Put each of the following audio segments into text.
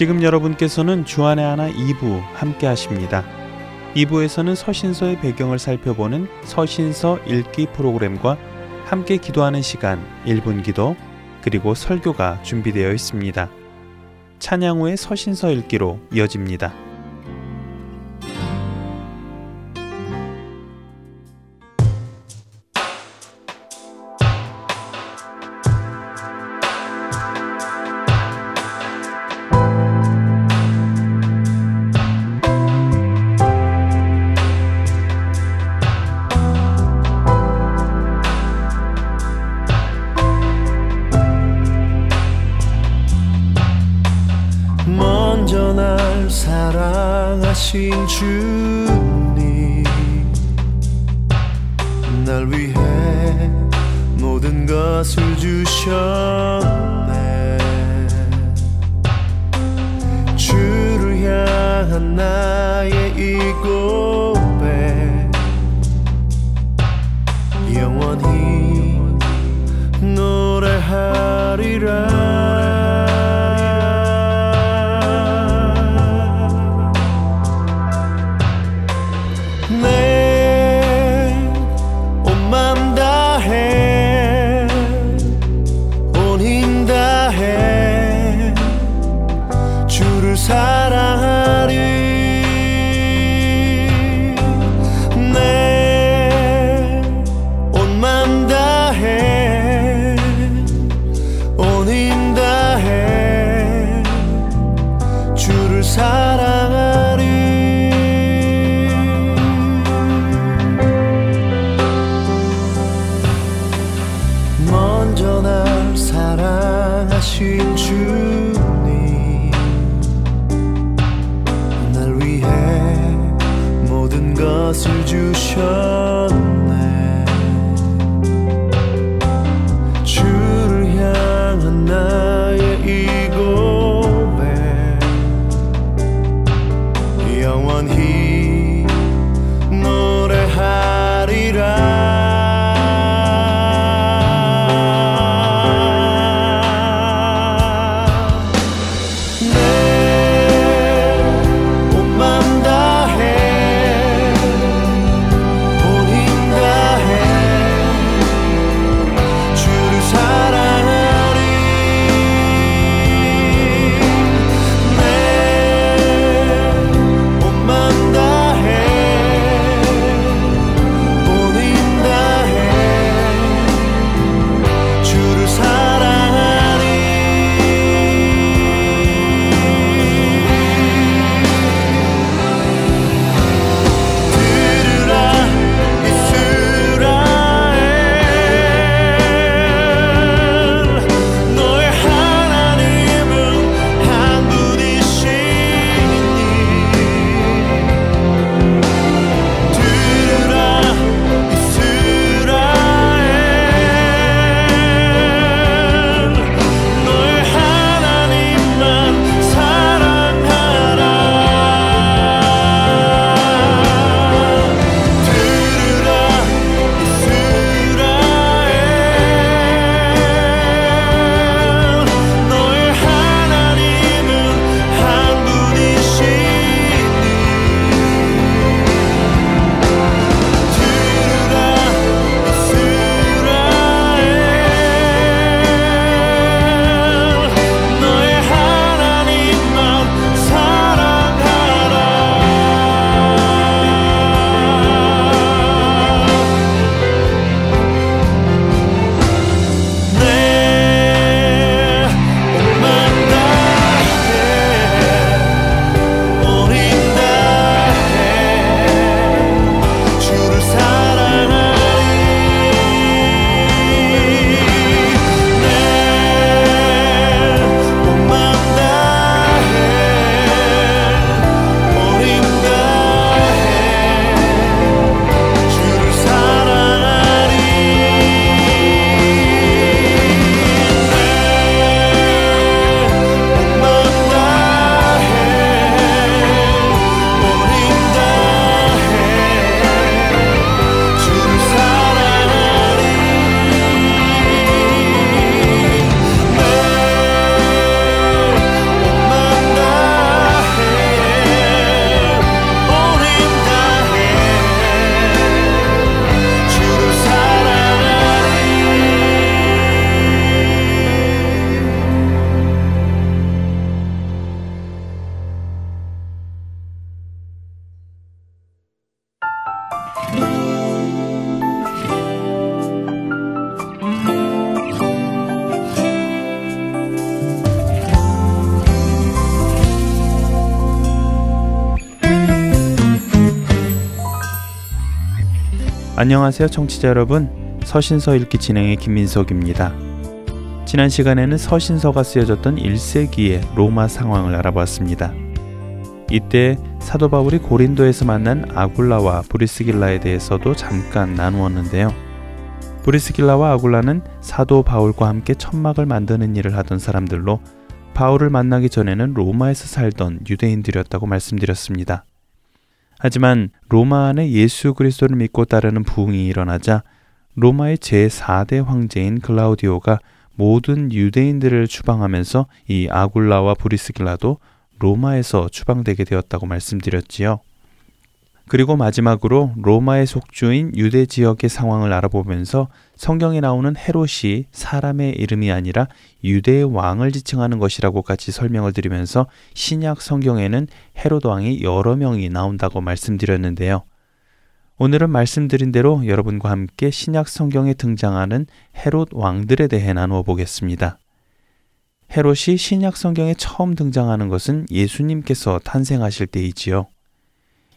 지금 여러분께서는 주안의 하나 2부 함께 하십니다. 2부에서는 서신서의 배경을 살펴보는 서신서 읽기 프로그램과 함께 기도하는 시간 1분 기도 그리고 설교가 준비되어 있습니다. 찬양 후의 서신서 읽기로 이어집니다. 것을 주셨 안녕하세요 청취자 여러분 서신서 읽기 진행의 김민석입니다. 지난 시간에는 서신서가 쓰여졌던 1세기의 로마 상황을 알아보았습니다. 이때 사도 바울이 고린도에서 만난 아굴라와 브리스길라에 대해서도 잠깐 나누었는데요. 브리스길라와 아굴라는 사도 바울과 함께 천막을 만드는 일을 하던 사람들로 바울을 만나기 전에는 로마에서 살던 유대인들이었다고 말씀드렸습니다. 하지만 로마 안에 예수 그리스도를 믿고 따르는 부흥이 일어나자 로마의 제4대 황제인 클라우디오가 모든 유대인들을 추방하면서 이 아굴라와 브리스길라도 로마에서 추방되게 되었다고 말씀드렸지요. 그리고 마지막으로 로마의 속주인 유대 지역의 상황을 알아보면서 성경에 나오는 헤롯이 사람의 이름이 아니라 유대의 왕을 지칭하는 것이라고까지 설명을 드리면서 신약 성경에는 헤롯 왕이 여러 명이 나온다고 말씀드렸는데요. 오늘은 말씀드린 대로 여러분과 함께 신약 성경에 등장하는 헤롯 왕들에 대해 나누어 보겠습니다. 헤롯이 신약 성경에 처음 등장하는 것은 예수님께서 탄생하실 때이지요.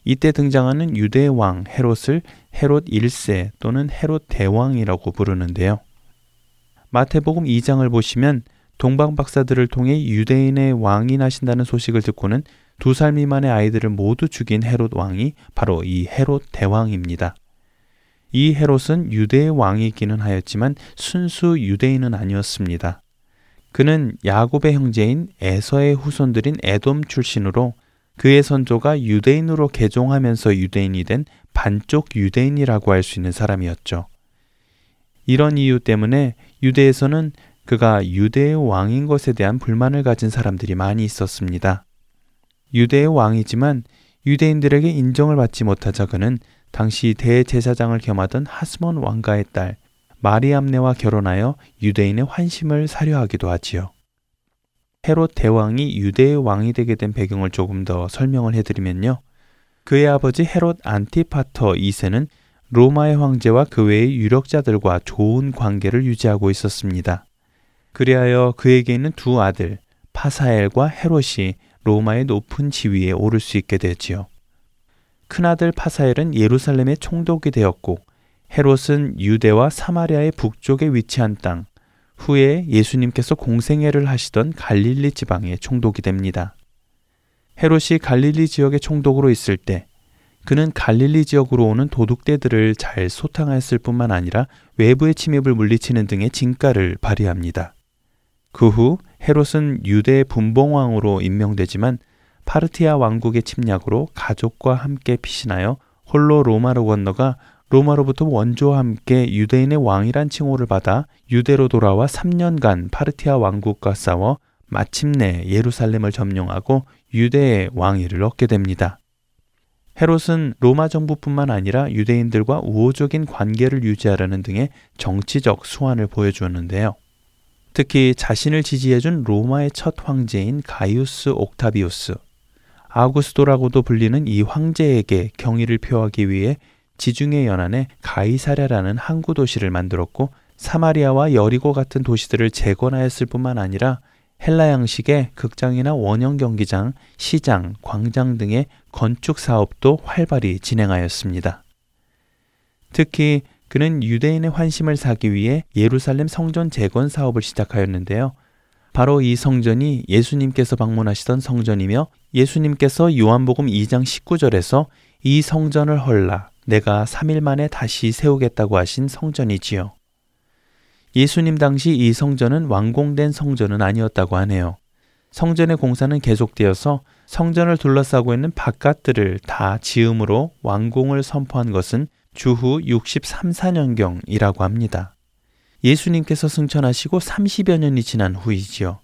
이때 등장하는 유대 왕 헤롯을 헤롯 1세 또는 헤롯 대왕이라고 부르는데요. 마태복음 2장을 보시면 동방 박사들을 통해 유대인의 왕이 나신다는 소식을 듣고는 두 살 미만의 아이들을 모두 죽인 헤롯 왕이 바로 이 헤롯 대왕입니다. 이 헤롯은 유대의 왕이기는 하였지만 순수 유대인은 아니었습니다. 그는 야곱의 형제인 에서의 후손들인 에돔 출신으로 그의 선조가 유대인으로 개종하면서 유대인이 된 반쪽 유대인이라고 할 수 있는 사람이었죠. 이런 이유 때문에 유대에서는 그가 유대의 왕인 것에 대한 불만을 가진 사람들이 많이 있었습니다. 유대의 왕이지만 유대인들에게 인정을 받지 못하자 그는 당시 대제사장을 겸하던 하스몬 왕가의 딸 마리암네와 결혼하여 유대인의 환심을 사려 하기도 하지요. 헤롯 대왕이 유대의 왕이 되게 된 배경을 조금 더 설명을 해드리면요. 그의 아버지 헤롯 안티파터 2세는 로마의 황제와 그 외의 유력자들과 좋은 관계를 유지하고 있었습니다. 그리하여 그에게 있는 두 아들 파사엘과 헤롯이 로마의 높은 지위에 오를 수 있게 되지요. 큰아들 파사엘은 예루살렘의 총독이 되었고 헤롯은 유대와 사마리아의 북쪽에 위치한 땅 후에 예수님께서 공생애를 하시던 갈릴리 지방의 총독이 됩니다. 헤롯이 갈릴리 지역의 총독으로 있을 때 그는 갈릴리 지역으로 오는 도둑대들을 잘 소탕하였을 뿐만 아니라 외부의 침입을 물리치는 등의 진가를 발휘합니다. 그 후 헤롯은 유대의 분봉왕으로 임명되지만 파르티아 왕국의 침략으로 가족과 함께 피신하여 홀로 로마로 건너가 로마로부터 원조와 함께 유대인의 왕이란 칭호를 받아 유대로 돌아와 3년간 파르티아 왕국과 싸워 마침내 예루살렘을 점령하고 유대의 왕위를 얻게 됩니다. 헤롯은 로마 정부뿐만 아니라 유대인들과 우호적인 관계를 유지하려는 등의 정치적 수완을 보여주었는데요. 특히 자신을 지지해준 로마의 첫 황제인 가이우스 옥타비우스, 아우구스도라고도 불리는 이 황제에게 경의를 표하기 위해 지중해 연안에 가이사랴라는 항구 도시를 만들었고 사마리아와 여리고 같은 도시들을 재건하였을 뿐만 아니라 헬라 양식의 극장이나 원형 경기장, 시장, 광장 등의 건축 사업도 활발히 진행하였습니다. 특히 그는 유대인의 환심을 사기 위해 예루살렘 성전 재건 사업을 시작하였는데요. 바로 이 성전이 예수님께서 방문하시던 성전이며 예수님께서 요한복음 2장 19절에서 이 성전을 헐라 내가 3일 만에 다시 세우겠다고 하신 성전이지요. 예수님 당시 이 성전은 완공된 성전은 아니었다고 하네요. 성전의 공사는 계속되어서 성전을 둘러싸고 있는 바깥들을 다 지음으로 완공을 선포한 것은 주후 63, 4년경이라고 합니다. 예수님께서 승천하시고 30여 년이 지난 후이지요.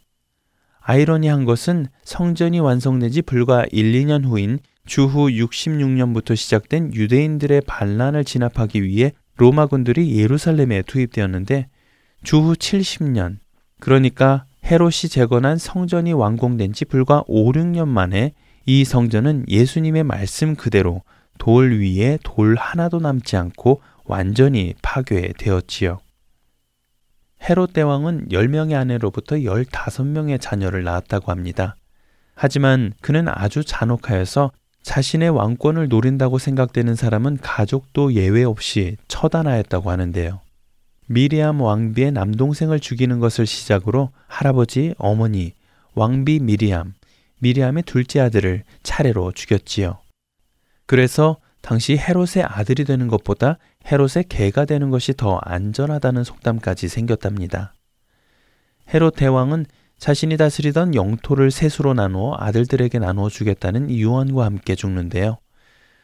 아이러니한 것은 성전이 완성된 지 불과 1, 2년 후인 주후 66년부터 시작된 유대인들의 반란을 진압하기 위해 로마군들이 예루살렘에 투입되었는데 주후 70년, 그러니까 헤롯이 재건한 성전이 완공된 지 불과 5, 6년 만에 이 성전은 예수님의 말씀 그대로 돌 위에 돌 하나도 남지 않고 완전히 파괴되었지요. 헤롯 대왕은 10명의 아내로부터 15명의 자녀를 낳았다고 합니다. 하지만 그는 아주 잔혹하여서 자신의 왕권을 노린다고 생각되는 사람은 가족도 예외 없이 처단하였다고 하는데요. 미리암 왕비의 남동생을 죽이는 것을 시작으로 할아버지, 어머니, 왕비 미리암, 미리암의 둘째 아들을 차례로 죽였지요. 그래서 당시 헤롯의 아들이 되는 것보다 헤롯의 개가 되는 것이 더 안전하다는 속담까지 생겼답니다. 헤롯 대왕은 자신이 다스리던 영토를 셋으로 나누어 아들들에게 나누어 주겠다는 유언과 함께 죽는데요.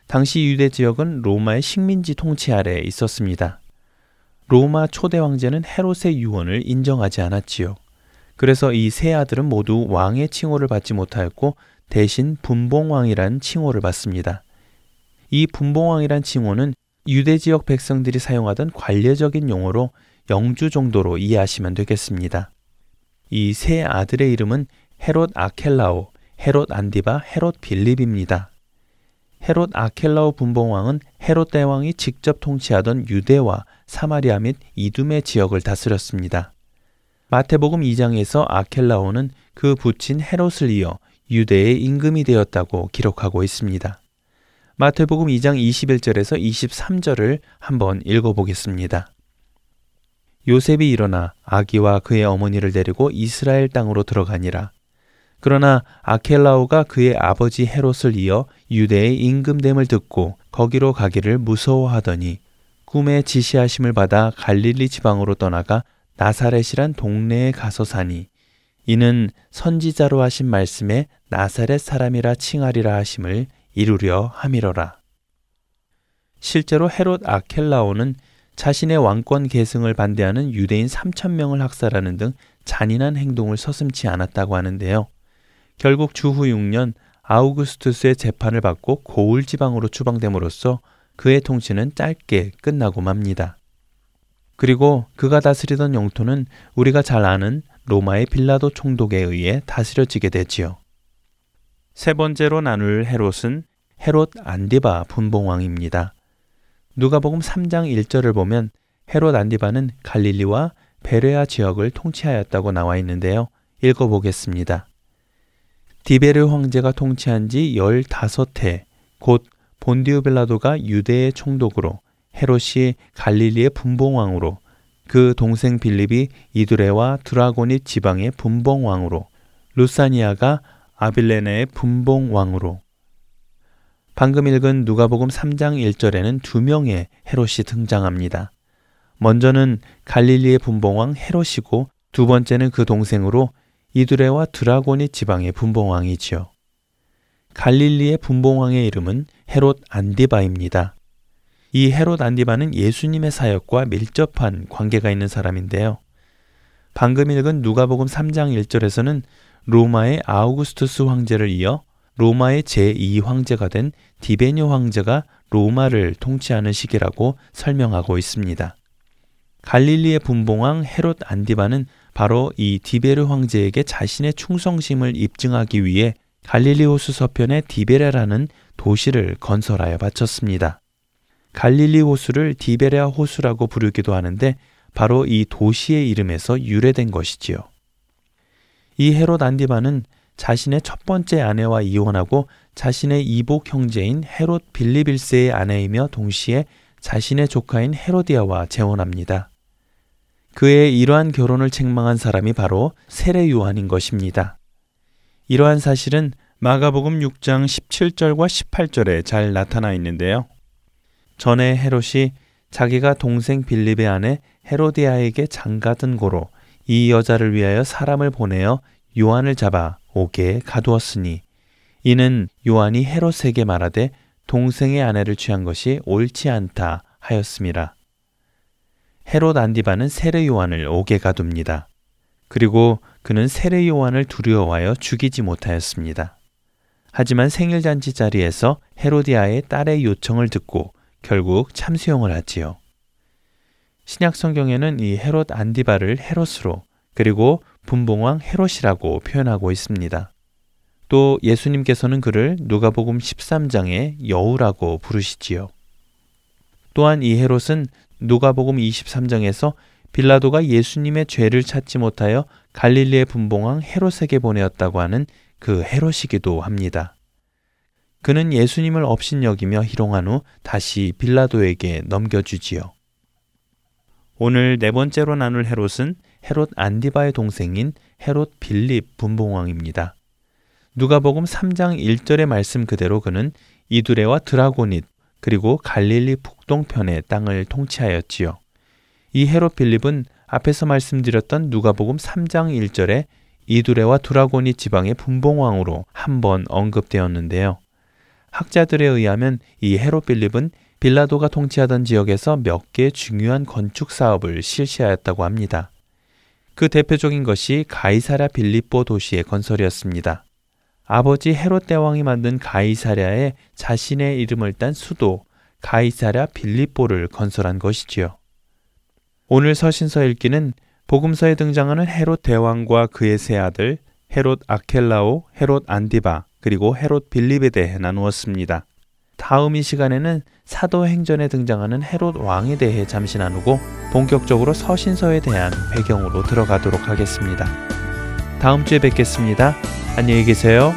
당시 유대 지역은 로마의 식민지 통치 아래 있었습니다. 로마 초대 황제는 헤롯의 유언을 인정하지 않았지요. 그래서 이 세 아들은 모두 왕의 칭호를 받지 못하였고 대신 분봉왕이란 칭호를 받습니다. 이 분봉왕이란 칭호는 유대 지역 백성들이 사용하던 관례적인 용어로 영주 정도로 이해하시면 되겠습니다. 이 세 아들의 이름은 헤롯 아켈라오, 헤롯 안디바, 헤롯 빌립입니다. 헤롯 아켈라오 분봉왕은 헤롯 대왕이 직접 통치하던 유대와 사마리아 및 이둠의 지역을 다스렸습니다. 마태복음 2장에서 아켈라오는 그 부친 헤롯을 이어 유대의 임금이 되었다고 기록하고 있습니다. 마태복음 2장 21절에서 23절을 한번 읽어보겠습니다. 요셉이 일어나 아기와 그의 어머니를 데리고 이스라엘 땅으로 들어가니라. 그러나 아켈라오가 그의 아버지 헤롯을 이어 유대의 임금됨을 듣고 거기로 가기를 무서워하더니 꿈에 지시하심을 받아 갈릴리 지방으로 떠나가 나사렛이란 동네에 가서 사니 이는 선지자로 하신 말씀에 나사렛 사람이라 칭하리라 하심을 이루려 함이로라. 실제로 헤롯 아켈라오는 자신의 왕권 계승을 반대하는 유대인 3천 명을 학살하는 등 잔인한 행동을 서슴지 않았다고 하는데요. 결국 주후 6년 아우구스투스의 재판을 받고 고울 지방으로 추방됨으로써 그의 통치는 짧게 끝나고 맙니다. 그리고 그가 다스리던 영토는 우리가 잘 아는 로마의 빌라도 총독에 의해 다스려지게 되지요. 세 번째로 나눌 헤롯은 헤롯 안디바 분봉왕입니다. 누가복음 3장 1절을 보면 헤롯 안디바는 갈릴리와 베레아 지역을 통치하였다고 나와 있는데요. 읽어보겠습니다. 디베르 황제가 통치한 지 15해, 곧 본디오 빌라도가 유대의 총독으로 헤롯이 갈릴리의 분봉왕으로 그 동생 빌립이 이두레와 드라고닛 지방의 분봉왕으로 루사니아가 아빌레네의 분봉왕으로 방금 읽은 누가복음 3장 1절에는 두 명의 헤롯이 등장합니다. 먼저는 갈릴리의 분봉왕 헤롯이고 두 번째는 그 동생으로 이두레와 드라고니 지방의 분봉왕이지요. 갈릴리의 분봉왕의 이름은 헤롯 안디바입니다. 이 헤롯 안디바는 예수님의 사역과 밀접한 관계가 있는 사람인데요. 방금 읽은 누가복음 3장 1절에서는 로마의 아우구스투스 황제를 이어 로마의 제2황제가 된 디베뇨 황제가 로마를 통치하는 시기라고 설명하고 있습니다. 갈릴리의 분봉왕 헤롯 안디바는 바로 이 디베르 황제에게 자신의 충성심을 입증하기 위해 갈릴리 호수 서편의 디베레라는 도시를 건설하여 바쳤습니다. 갈릴리 호수를 디베레아 호수라고 부르기도 하는데 바로 이 도시의 이름에서 유래된 것이지요. 이 헤롯 안디바는 자신의 첫 번째 아내와 이혼하고 자신의 이복 형제인 헤롯 빌리빌스의 아내이며 동시에 자신의 조카인 헤로디아와 재혼합니다. 그의 이러한 결혼을 책망한 사람이 바로 세례 요한인 것입니다. 이러한 사실은 마가복음 6장 17절과 18절에 잘 나타나 있는데요. 전에 헤롯이 자기가 동생 빌립의 아내 헤로디아에게 장가든 고로 이 여자를 위하여 사람을 보내어 요한을 잡아 옥에 가두었으니 이는 요한이 헤롯에게 말하되 동생의 아내를 취한 것이 옳지 않다 하였습니다. 헤롯 안디바는 세례 요한을 옥에 가둡니다. 그리고 그는 세례 요한을 두려워하여 죽이지 못하였습니다. 하지만 생일잔치 자리에서 헤로디아의 딸의 요청을 듣고 결국 참수용을 하지요. 신약 성경에는 이 헤롯 안디바를 헤롯으로 그리고 분봉왕 헤롯이라고 표현하고 있습니다. 또 예수님께서는 그를 누가복음 13장의 여우라고 부르시지요. 또한 이 헤롯은 누가복음 23장에서 빌라도가 예수님의 죄를 찾지 못하여 갈릴리의 분봉왕 헤롯에게 보내었다고 하는 그 헤롯이기도 합니다. 그는 예수님을 업신여기며 희롱한 후 다시 빌라도에게 넘겨주지요. 오늘 네 번째로 나눌 헤롯은 헤롯 안디바의 동생인 헤롯 빌립 분봉왕입니다. 누가복음 3장 1절의 말씀 그대로 그는 이두레와 드라고닛 그리고 갈릴리 북동편의 땅을 통치하였지요. 이 헤롯 빌립은 앞에서 말씀드렸던 누가복음 3장 1절에 이두레와 드라고닛 지방의 분봉왕으로 한 번 언급되었는데요. 학자들에 의하면 이 헤롯 빌립은 빌라도가 통치하던 지역에서 몇 개의 중요한 건축 사업을 실시하였다고 합니다. 그 대표적인 것이 가이사랴 빌립보 도시의 건설이었습니다. 아버지 헤롯 대왕이 만든 가이사랴에 자신의 이름을 딴 수도 가이사랴 빌립보를 건설한 것이지요. 오늘 서신서 읽기는 복음서에 등장하는 헤롯 대왕과 그의 세 아들 헤롯 아켈라오, 헤롯 안디바, 그리고 헤롯 빌립에 대해 나누었습니다. 다음 이 시간에는 사도행전에 등장하는 헤롯 왕에 대해 잠시 나누고 본격적으로 서신서에 대한 배경으로 들어가도록 하겠습니다. 다음 주에 뵙겠습니다. 안녕히 계세요.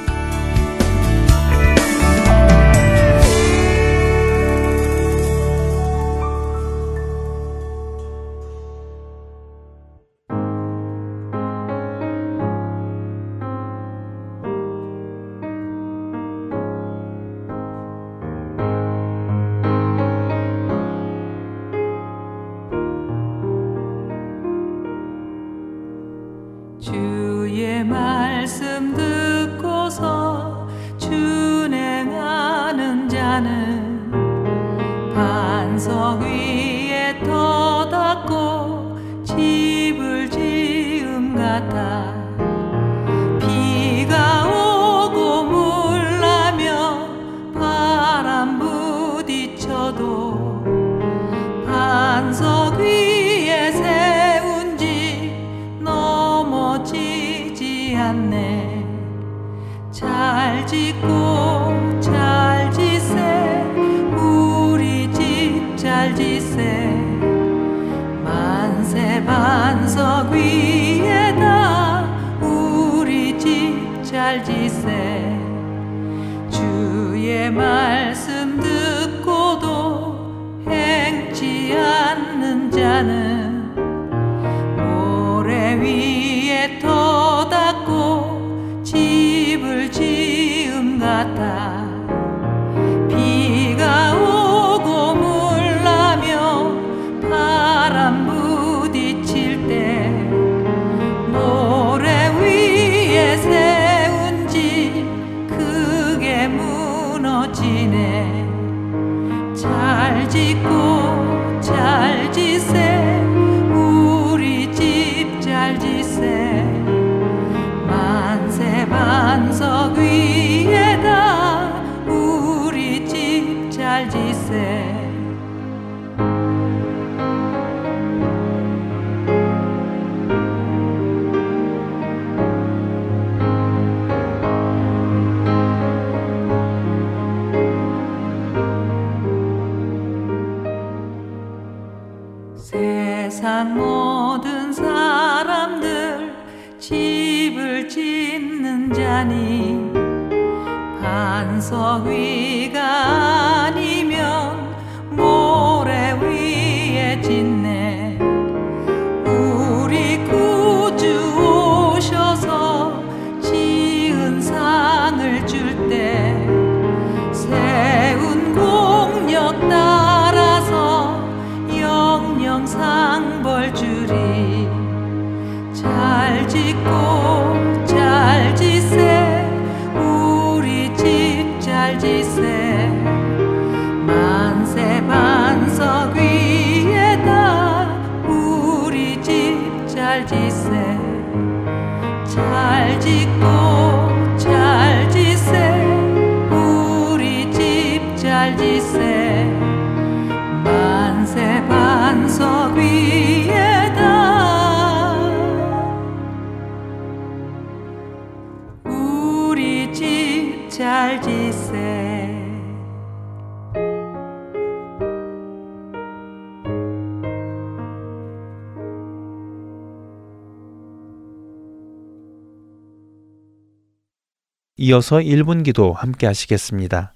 이어서 1분 기도 함께 하시겠습니다.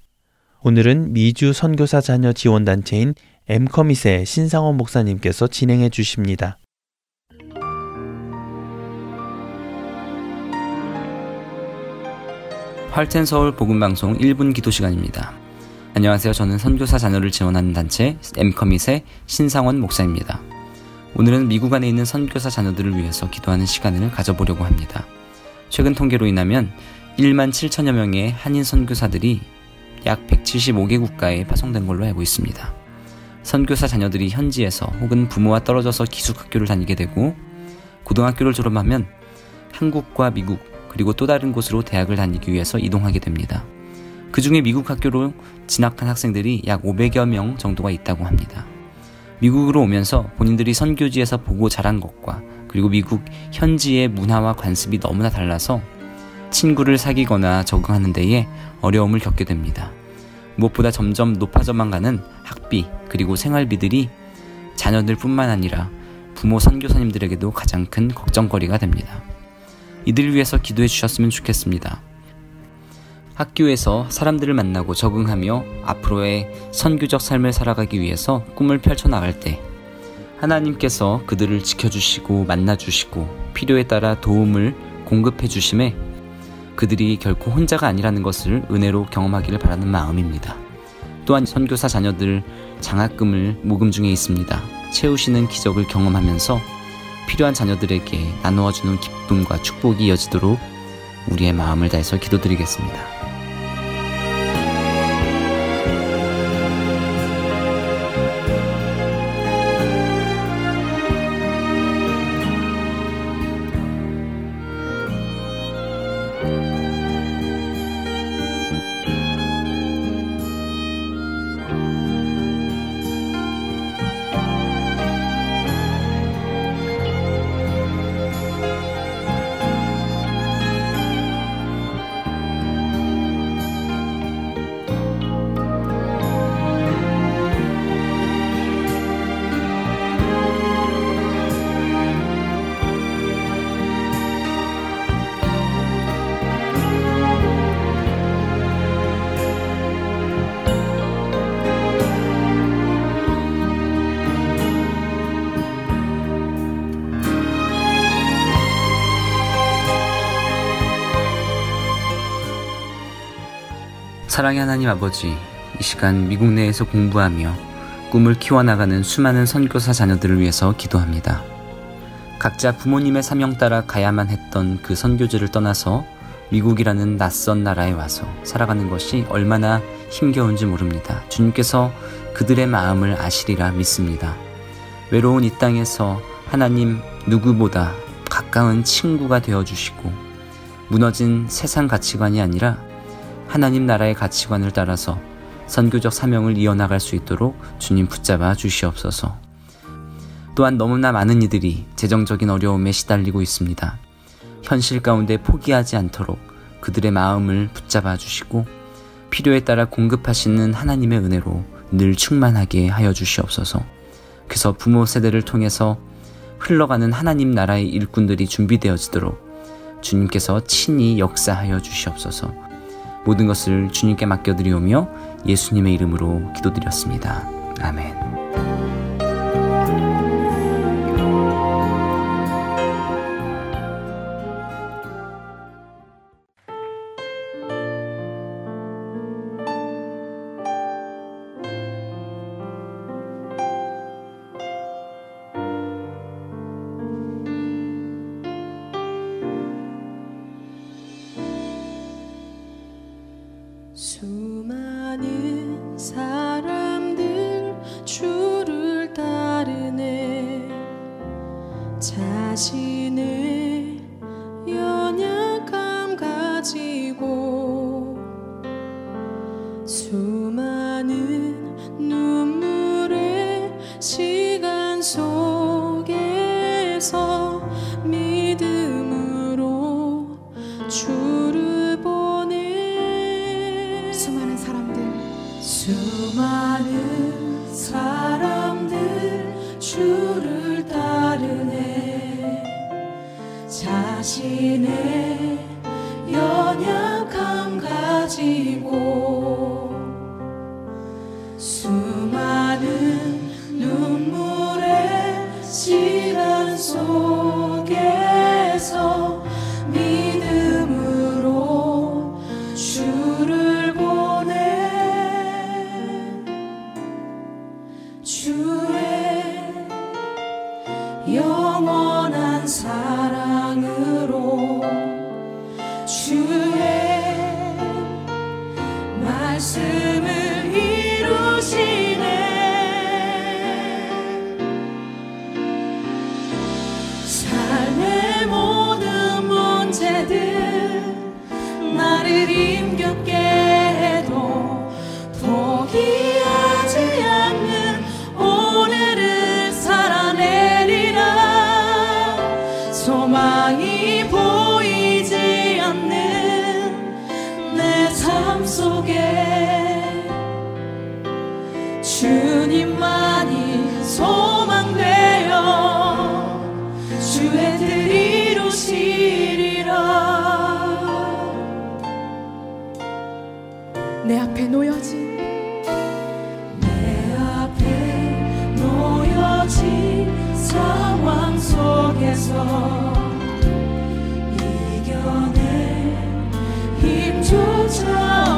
오늘은 미주 선교사 자녀 지원 단체인 엠커밋의 신상원 목사님께서 진행해 주십니다. 활텐 서울 복음 방송 1분 기도 시간입니다. 안녕하세요. 저는 선교사 자녀를 지원하는 단체 엠커밋의 신상원 목사입니다. 오늘은 미국 안에 있는 선교사 자녀들을 위해서 기도하는 시간을 가져보려고 합니다. 최근 통계로 인하면 1만 7천여 명의 한인 선교사들이 약 175개 국가에 파송된 걸로 알고 있습니다. 선교사 자녀들이 현지에서 혹은 부모와 떨어져서 기숙학교를 다니게 되고 고등학교를 졸업하면 한국과 미국 그리고 또 다른 곳으로 대학을 다니기 위해서 이동하게 됩니다. 그 중에 미국 학교로 진학한 학생들이 약 500여 명 정도가 있다고 합니다. 미국으로 오면서 본인들이 선교지에서 보고 자란 것과 그리고 미국 현지의 문화와 관습이 너무나 달라서 친구를 사귀거나 적응하는 데에 어려움을 겪게 됩니다. 무엇보다 점점 높아져만 가는 학비 그리고 생활비들이 자녀들뿐만 아니라 부모 선교사님들에게도 가장 큰 걱정거리가 됩니다. 이들을 위해서 기도해 주셨으면 좋겠습니다. 학교에서 사람들을 만나고 적응하며 앞으로의 선교적 삶을 살아가기 위해서 꿈을 펼쳐나갈 때 하나님께서 그들을 지켜주시고 만나주시고 필요에 따라 도움을 공급해 주심에 그들이 결코 혼자가 아니라는 것을 은혜로 경험하기를 바라는 마음입니다. 또한 선교사 자녀들 장학금을 모금 중에 있습니다. 채우시는 기적을 경험하면서 필요한 자녀들에게 나누어주는 기쁨과 축복이 이어지도록 우리의 마음을 다해서 기도드리겠습니다. 사랑의 하나님 아버지, 이 시간 미국 내에서 공부하며 꿈을 키워나가는 수많은 선교사 자녀들을 위해서 기도합니다. 각자 부모님의 사명 따라 가야만 했던 그 선교지를 떠나서 미국이라는 낯선 나라에 와서 살아가는 것이 얼마나 힘겨운지 모릅니다. 주님께서 그들의 마음을 아시리라 믿습니다. 외로운 이 땅에서 하나님 누구보다 가까운 친구가 되어 주시고 무너진 세상 가치관이 아니라 하나님 나라의 가치관을 따라서 선교적 사명을 이어나갈 수 있도록 주님 붙잡아 주시옵소서. 또한 너무나 많은 이들이 재정적인 어려움에 시달리고 있습니다. 현실 가운데 포기하지 않도록 그들의 마음을 붙잡아 주시고 필요에 따라 공급하시는 하나님의 은혜로 늘 충만하게 하여 주시옵소서. 그래서 부모 세대를 통해서 흘러가는 하나님 나라의 일꾼들이 준비되어지도록 주님께서 친히 역사하여 주시옵소서. 모든 것을 주님께 맡겨드리오며 예수님의 이름으로 기도드렸습니다. 아멘. 이겨낼 힘조차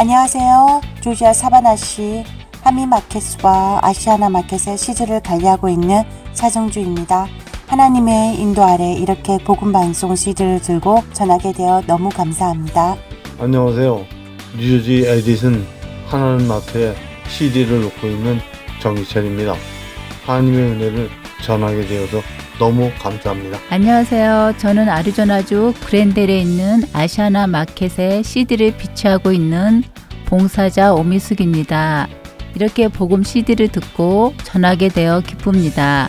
안녕하세요. 조지아 사바나시 한미마켓과 아시아나 마켓의 시즈를 관리하고 있는 차정주입니다. 하나님의 인도 아래 이렇게 복음 방송 시즈를 들고 전하게 되어 너무 감사합니다. 안녕하세요. 뉴저지 에디슨 하나님 마켓에 CD를 놓고 있는 정기철입니다. 하나님의 은혜를 전하게 되어서 너무 감사합니다. 안녕하세요. 저는 아리조나주 그랜델에 있는 아시아나 마켓에 CD를 비치하고 있는 봉사자 오미숙입니다. 이렇게 복음 CD를 듣고 전하게 되어 기쁩니다.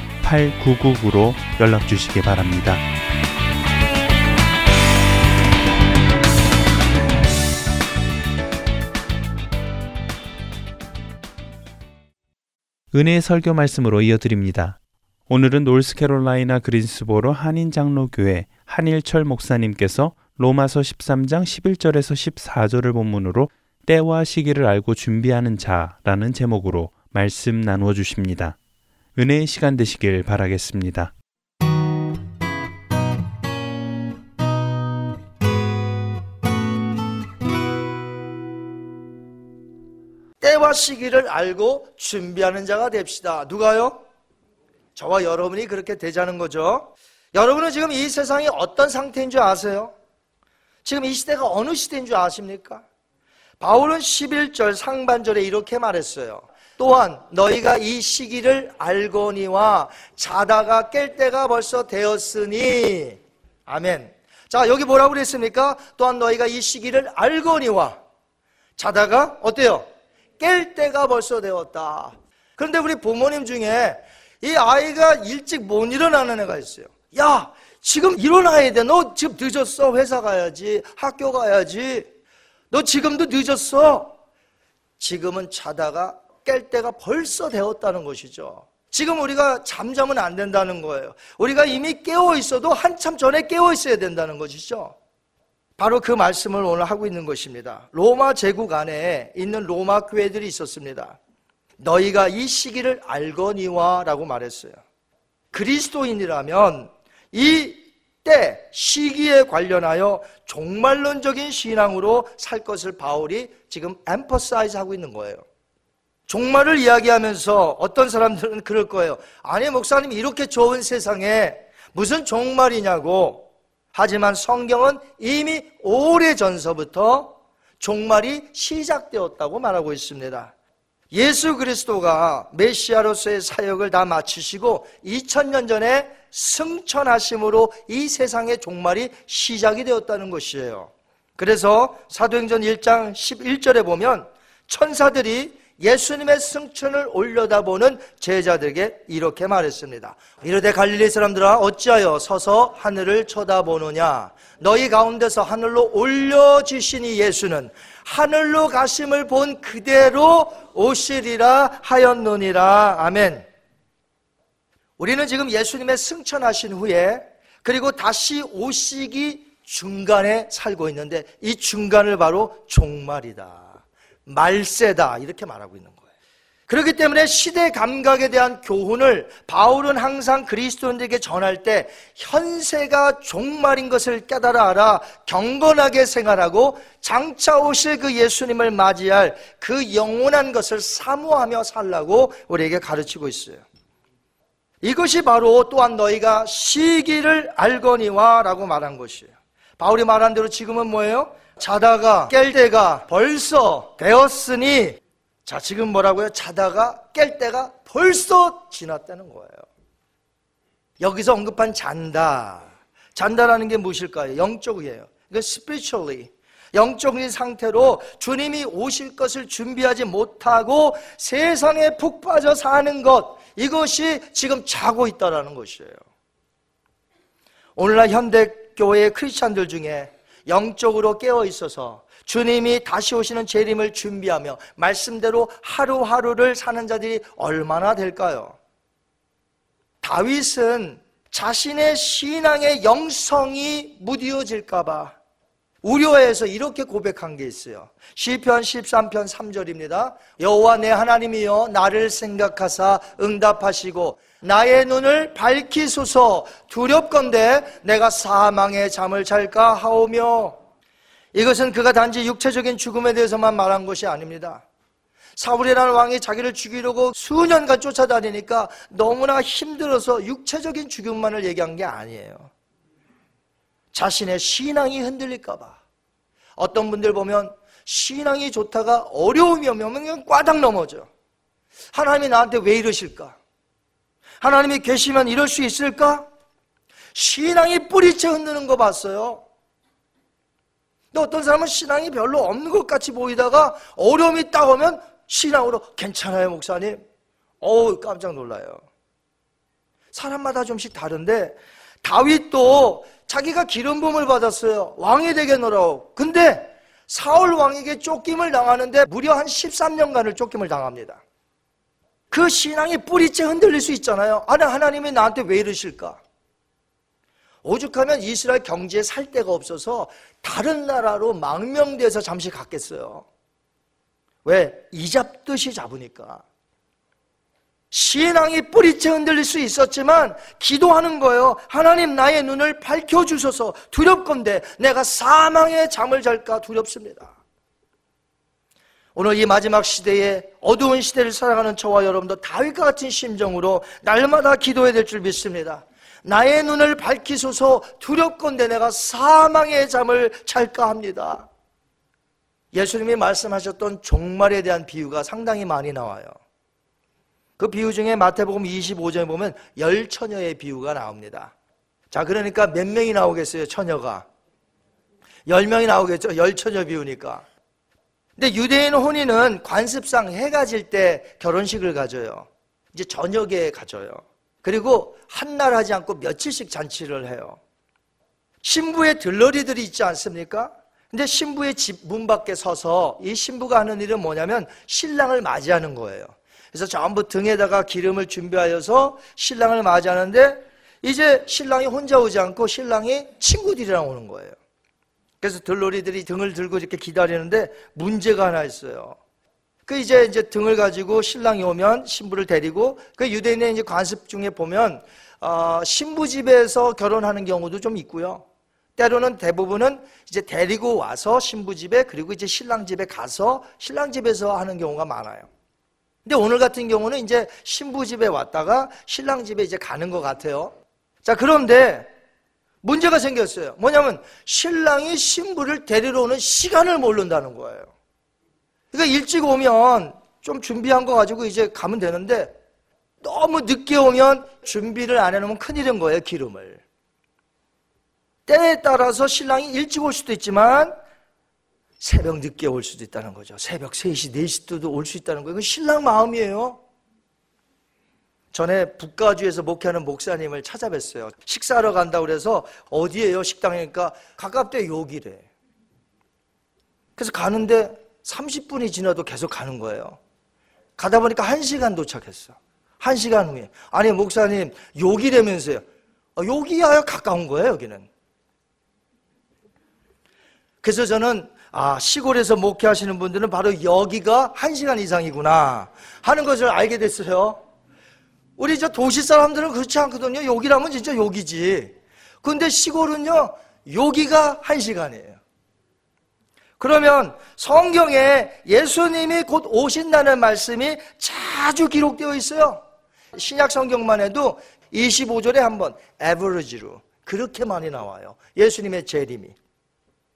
602-866-8999로 연락 주시기 바랍니다. 은혜의 설교 말씀으로 이어드립니다. 오늘은 노스캐롤라이나 그린스보로 한인 장로교회 한일철 목사님께서 로마서 13장 11절에서 14절을 본문으로 때와 시기를 알고 준비하는 자라는 제목으로 말씀 나누어 주십니다. 은혜의 시간 되시길 바라겠습니다. 때와 시기를 알고 준비하는 자가 됩시다. 누가요? 저와 여러분이 그렇게 되자는 거죠. 여러분은 지금 이 세상이 어떤 상태인 줄 아세요? 지금 이 시대가 어느 시대인 줄 아십니까? 바울은 11절 상반절에 이렇게 말했어요. 또한 너희가 이 시기를 알거니와 자다가 깰 때가 벌써 되었으니 아멘. 자, 여기 뭐라고 그랬습니까? 또한 너희가 이 시기를 알거니와 자다가 어때요? 깰 때가 벌써 되었다. 그런데 우리 부모님 중에 이 아이가 일찍 못 일어나는 애가 있어요. 야, 지금 일어나야 돼. 너 지금 늦었어. 회사 가야지. 학교 가야지. 너 지금도 늦었어. 지금은 자다가 깰 때가 벌써 되었다는 것이죠. 지금 우리가 잠자면 안 된다는 거예요. 우리가 이미 깨어 있어도 한참 전에 깨어 있어야 된다는 것이죠. 바로 그 말씀을 오늘 하고 있는 것입니다. 로마 제국 안에 있는 로마 교회들이 있었습니다. 너희가 이 시기를 알거니와 라고 말했어요. 그리스도인이라면 이 때, 시기에 관련하여 종말론적인 신앙으로 살 것을 바울이 지금 엠퍼사이즈 하고 있는 거예요. 종말을 이야기하면서 어떤 사람들은 그럴 거예요. 아니, 목사님, 이렇게 좋은 세상에 무슨 종말이냐고. 하지만 성경은 이미 오래 전서부터 종말이 시작되었다고 말하고 있습니다. 예수 그리스도가 메시아로서의 사역을 다 마치시고 2000년 전에 승천하심으로 이 세상의 종말이 시작이 되었다는 것이에요. 그래서 사도행전 1장 11절에 보면 천사들이 예수님의 승천을 올려다보는 제자들에게 이렇게 말했습니다. 이르되 갈릴리 사람들아 어찌하여 서서 하늘을 쳐다보느냐 너희 가운데서 하늘로 올려지시니 예수는 하늘로 가심을 본 그대로 오시리라 하였느니라. 아멘. 우리는 지금 예수님의 승천하신 후에 그리고 다시 오시기 중간에 살고 있는데 이 중간을 바로 종말이다. 말세다. 이렇게 말하고 있는 거예요. 그렇기 때문에 시대 감각에 대한 교훈을 바울은 항상 그리스도인들에게 전할 때 현세가 종말인 것을 깨달아 알아 경건하게 생활하고 장차 오실 그 예수님을 맞이할 그 영원한 것을 사모하며 살라고 우리에게 가르치고 있어요. 이것이 바로 또한 너희가 시기를 알거니와 라고 말한 것이에요. 바울이 말한 대로 지금은 뭐예요? 자다가 깰 때가 벌써 되었으니 자, 지금 뭐라고요? 자다가 깰 때가 벌써 지났다는 거예요. 여기서 언급한 잔다. 잔다라는 게 무엇일까요? 영적이에요. 이건 spiritually. 영적인 상태로 주님이 오실 것을 준비하지 못하고 세상에 푹 빠져 사는 것, 이것이 지금 자고 있다라는 것이에요. 오늘날 현대 교회의 크리스찬들 중에 영적으로 깨어 있어서 주님이 다시 오시는 재림을 준비하며 말씀대로 하루하루를 사는 자들이 얼마나 될까요? 다윗은 자신의 신앙의 영성이 무디어질까봐 우려해서 이렇게 고백한 게 있어요. 시편 13편 3절입니다. 여호와 내 하나님이여 나를 생각하사 응답하시고 나의 눈을 밝히소서 두렵건대 내가 사망의 잠을 잘까 하오며 이것은 그가 단지 육체적인 죽음에 대해서만 말한 것이 아닙니다. 사울이라는 왕이 자기를 죽이려고 수년간 쫓아다니니까 너무나 힘들어서 육체적인 죽음만을 얘기한 게 아니에요. 자신의 신앙이 흔들릴까봐. 어떤 분들 보면 신앙이 좋다가 어려움이 오면 그냥 꽈당 넘어져. 하나님이 나한테 왜 이러실까? 하나님이 계시면 이럴 수 있을까? 신앙이 뿌리채 흔드는 거 봤어요. 근데 어떤 사람은 신앙이 별로 없는 것 같이 보이다가 어려움이 딱 오면 신앙으로 괜찮아요, 목사님. 어우, 깜짝 놀라요. 사람마다 좀씩 다른데 다윗도 자기가 기름 부음을 받았어요. 왕이 되겠노라고. 근데 사울 왕에게 쫓김을 당하는데 무려 한 13년간을 쫓김을 당합니다. 그 신앙이 뿌리째 흔들릴 수 있잖아요. 아니, 하나님이 나한테 왜 이러실까? 오죽하면 이스라엘 경제에 살 데가 없어서 다른 나라로 망명돼서 잠시 갔겠어요. 왜? 이 잡듯이 잡으니까. 신앙이 뿌리채 흔들릴 수 있었지만 기도하는 거예요. 하나님 나의 눈을 밝혀주셔서 두렵건데 내가 사망의 잠을 잘까 두렵습니다. 오늘 이 마지막 시대에 어두운 시대를 살아가는 저와 여러분도 다윗과 같은 심정으로 날마다 기도해야 될 줄 믿습니다. 나의 눈을 밝히소서 두렵건대 내가 사망의 잠을 잘까 합니다. 예수님이 말씀하셨던 종말에 대한 비유가 상당히 많이 나와요. 그 비유 중에 마태복음 25장에 보면 열 처녀의 비유가 나옵니다. 자, 그러니까 몇 명이 나오겠어요, 처녀가? 열 명이 나오겠죠, 열 처녀 비유니까. 근데 유대인 혼인은 관습상 해가 질 때 결혼식을 가져요. 이제 저녁에 가져요. 그리고 한 날 하지 않고 며칠씩 잔치를 해요. 신부의 들러리들이 있지 않습니까? 근데 신부의 집 문 밖에 서서 이 신부가 하는 일은 뭐냐면 신랑을 맞이하는 거예요. 그래서 전부 등에다가 기름을 준비하여서 신랑을 맞이하는데 이제 신랑이 혼자 오지 않고 신랑이 친구들이랑 오는 거예요. 그래서 들놀이들이 등을 들고 이렇게 기다리는데 문제가 하나 있어요. 그 이제 이제 등을 가지고 신랑이 오면 신부를 데리고 그 유대인의 이제 관습 중에 보면 어, 신부 집에서 결혼하는 경우도 좀 있고요. 때로는 대부분은 이제 데리고 와서 신부 집에 그리고 이제 신랑 집에 가서 신랑 집에서 하는 경우가 많아요. 근데 오늘 같은 경우는 이제 신부 집에 왔다가 신랑 집에 이제 가는 것 같아요. 자, 그런데 문제가 생겼어요. 뭐냐면 신랑이 신부를 데리러 오는 시간을 모른다는 거예요. 그러니까 일찍 오면 좀 준비한 거 가지고 이제 가면 되는데 너무 늦게 오면 준비를 안 해놓으면 큰일인 거예요, 기름을. 때에 따라서 신랑이 일찍 올 수도 있지만 새벽 늦게 올 수도 있다는 거죠. 새벽 3시, 4시도 올 수 있다는 거예요. 그 신랑 마음이에요. 전에 북가주에서 목회하는 목사님을 찾아뵀어요. 식사하러 간다고 그래서 어디에요? 식당이니까 가깝대 여기래. 그래서 가는데 30분이 지나도 계속 가는 거예요. 가다 보니까 1시간 도착했어. 1시간 후에. 아니, 목사님, 여기라면서요. 어, 여기야 가까운 거예요, 여기는. 그래서 저는 아, 시골에서 목회하시는 분들은 바로 여기가 1시간 이상이구나 하는 것을 알게 됐어요. 우리 저 도시 사람들은 그렇지 않거든요. 여기라면 진짜 여기지. 근데 시골은요, 여기가 한 시간이에요. 그러면 성경에 예수님이 곧 오신다는 말씀이 자주 기록되어 있어요. 신약 성경만 해도 25절에 한 번, 에버리지로. 그렇게 많이 나와요. 예수님의 재림이.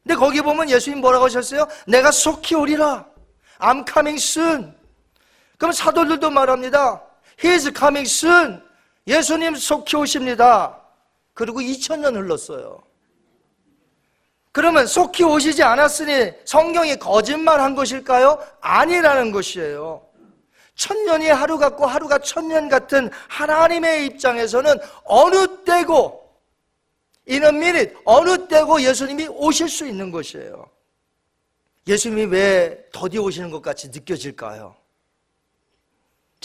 근데 거기 보면 예수님 뭐라고 하셨어요? 내가 속히 오리라. I'm coming soon. 그럼 사도들도 말합니다. He is coming soon. 예수님 속히 오십니다. 그리고 2000년 흘렀어요. 그러면 속히 오시지 않았으니 성경이 거짓말한 것일까요? 아니라는 것이에요. 천년이 하루 같고 하루가 천년 같은 하나님의 입장에서는 어느 때고 이는 미닛 어느 때고 예수님이 오실 수 있는 것이에요. 예수님이 왜 더디 오시는 것 같이 느껴질까요?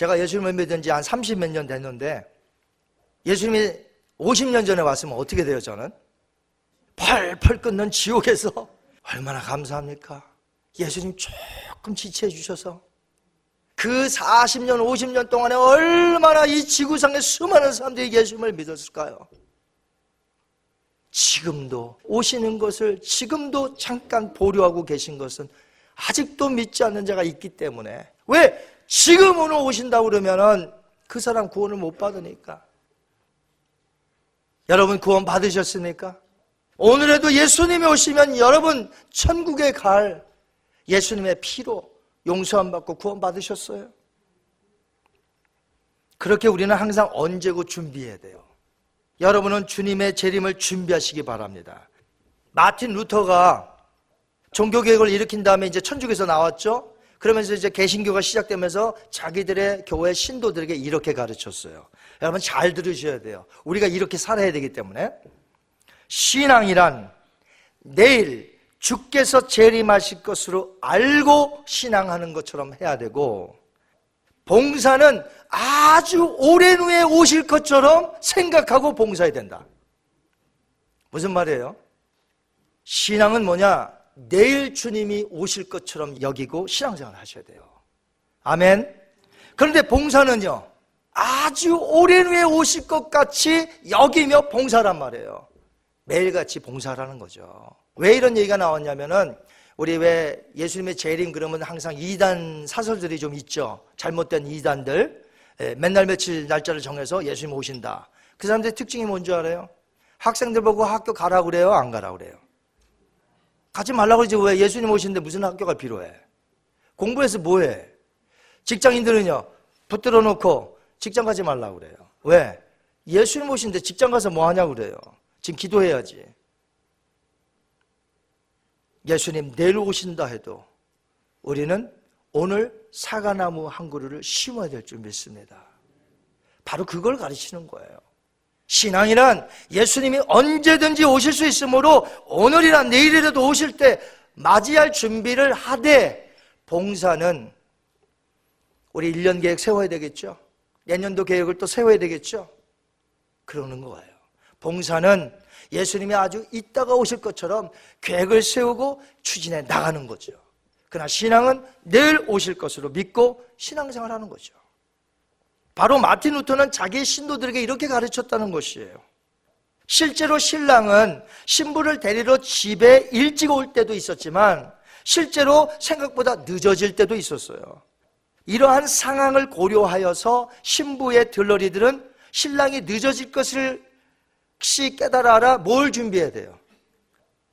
제가 예수님을 믿은 지 한 30 몇 년 됐는데 예수님이 50년 전에 왔으면 어떻게 돼요, 저는? 펄펄 끓는 지옥에서 얼마나 감사합니까? 예수님 조금 지체해 주셔서 그 40년, 50년 동안에 얼마나 이 지구상의 수많은 사람들이 예수님을 믿었을까요? 지금도 오시는 것을 지금도 잠깐 보류하고 계신 것은 아직도 믿지 않는 자가 있기 때문에 왜 지금 오늘 오신다고 그러면은 그 사람 구원을 못 받으니까 여러분 구원 받으셨습니까? 오늘에도 예수님이 오시면 여러분 천국에 갈 예수님의 피로 용서함 받고 구원 받으셨어요? 그렇게 우리는 항상 언제고 준비해야 돼요. 여러분은 주님의 재림을 준비하시기 바랍니다. 마틴 루터가 종교개혁을 일으킨 다음에 이제 천주교에서 나왔죠? 그러면서 이제 개신교가 시작되면서 자기들의 교회 신도들에게 이렇게 가르쳤어요. 여러분 잘 들으셔야 돼요. 우리가 이렇게 살아야 되기 때문에. 신앙이란 내일 주께서 재림하실 것으로 알고 신앙하는 것처럼 해야 되고 봉사는 아주 오랜 후에 오실 것처럼 생각하고 봉사해야 된다. 무슨 말이에요? 신앙은 뭐냐? 내일 주님이 오실 것처럼 여기고 신앙생활 하셔야 돼요. 아멘. 그런데 봉사는요, 아주 오랜 후에 오실 것 같이 여기며 봉사란 말이에요. 매일같이 봉사라는 거죠. 왜 이런 얘기가 나왔냐면은 우리 왜 예수님의 재림 그러면 항상 이단 사설들이 좀 있죠. 잘못된 이단들. 예, 맨날 며칠 날짜를 정해서 예수님 오신다. 그 사람들의 특징이 뭔지 알아요? 학생들 보고 학교 가라 그래요? 안 가라 그래요? 가지 말라고 그러지 왜 예수님 오시는데 무슨 학교가 필요해? 공부해서 뭐해? 직장인들은요 붙들어 놓고 직장 가지 말라고 그래요. 왜? 예수님 오시는데 직장 가서 뭐 하냐고 그래요. 지금 기도해야지. 예수님 내일 오신다 해도 우리는 오늘 사과나무 한 그루를 심어야 될 줄 믿습니다. 바로 그걸 가르치는 거예요. 신앙이란 예수님이 언제든지 오실 수 있으므로 오늘이나 내일이라도 오실 때 맞이할 준비를 하되 봉사는 우리 1년 계획 세워야 되겠죠. 내년도 계획을 또 세워야 되겠죠. 그러는 거예요. 봉사는 예수님이 아주 이따가 오실 것처럼 계획을 세우고 추진해 나가는 거죠. 그러나 신앙은 내일 오실 것으로 믿고 신앙생활 하는 거죠. 바로 마틴 루터는 자기 신도들에게 이렇게 가르쳤다는 것이에요. 실제로 신랑은 신부를 데리러 집에 일찍 올 때도 있었지만 실제로 생각보다 늦어질 때도 있었어요. 이러한 상황을 고려하여서 신부의 들러리들은 신랑이 늦어질 것을 혹시 깨달아라 뭘 준비해야 돼요?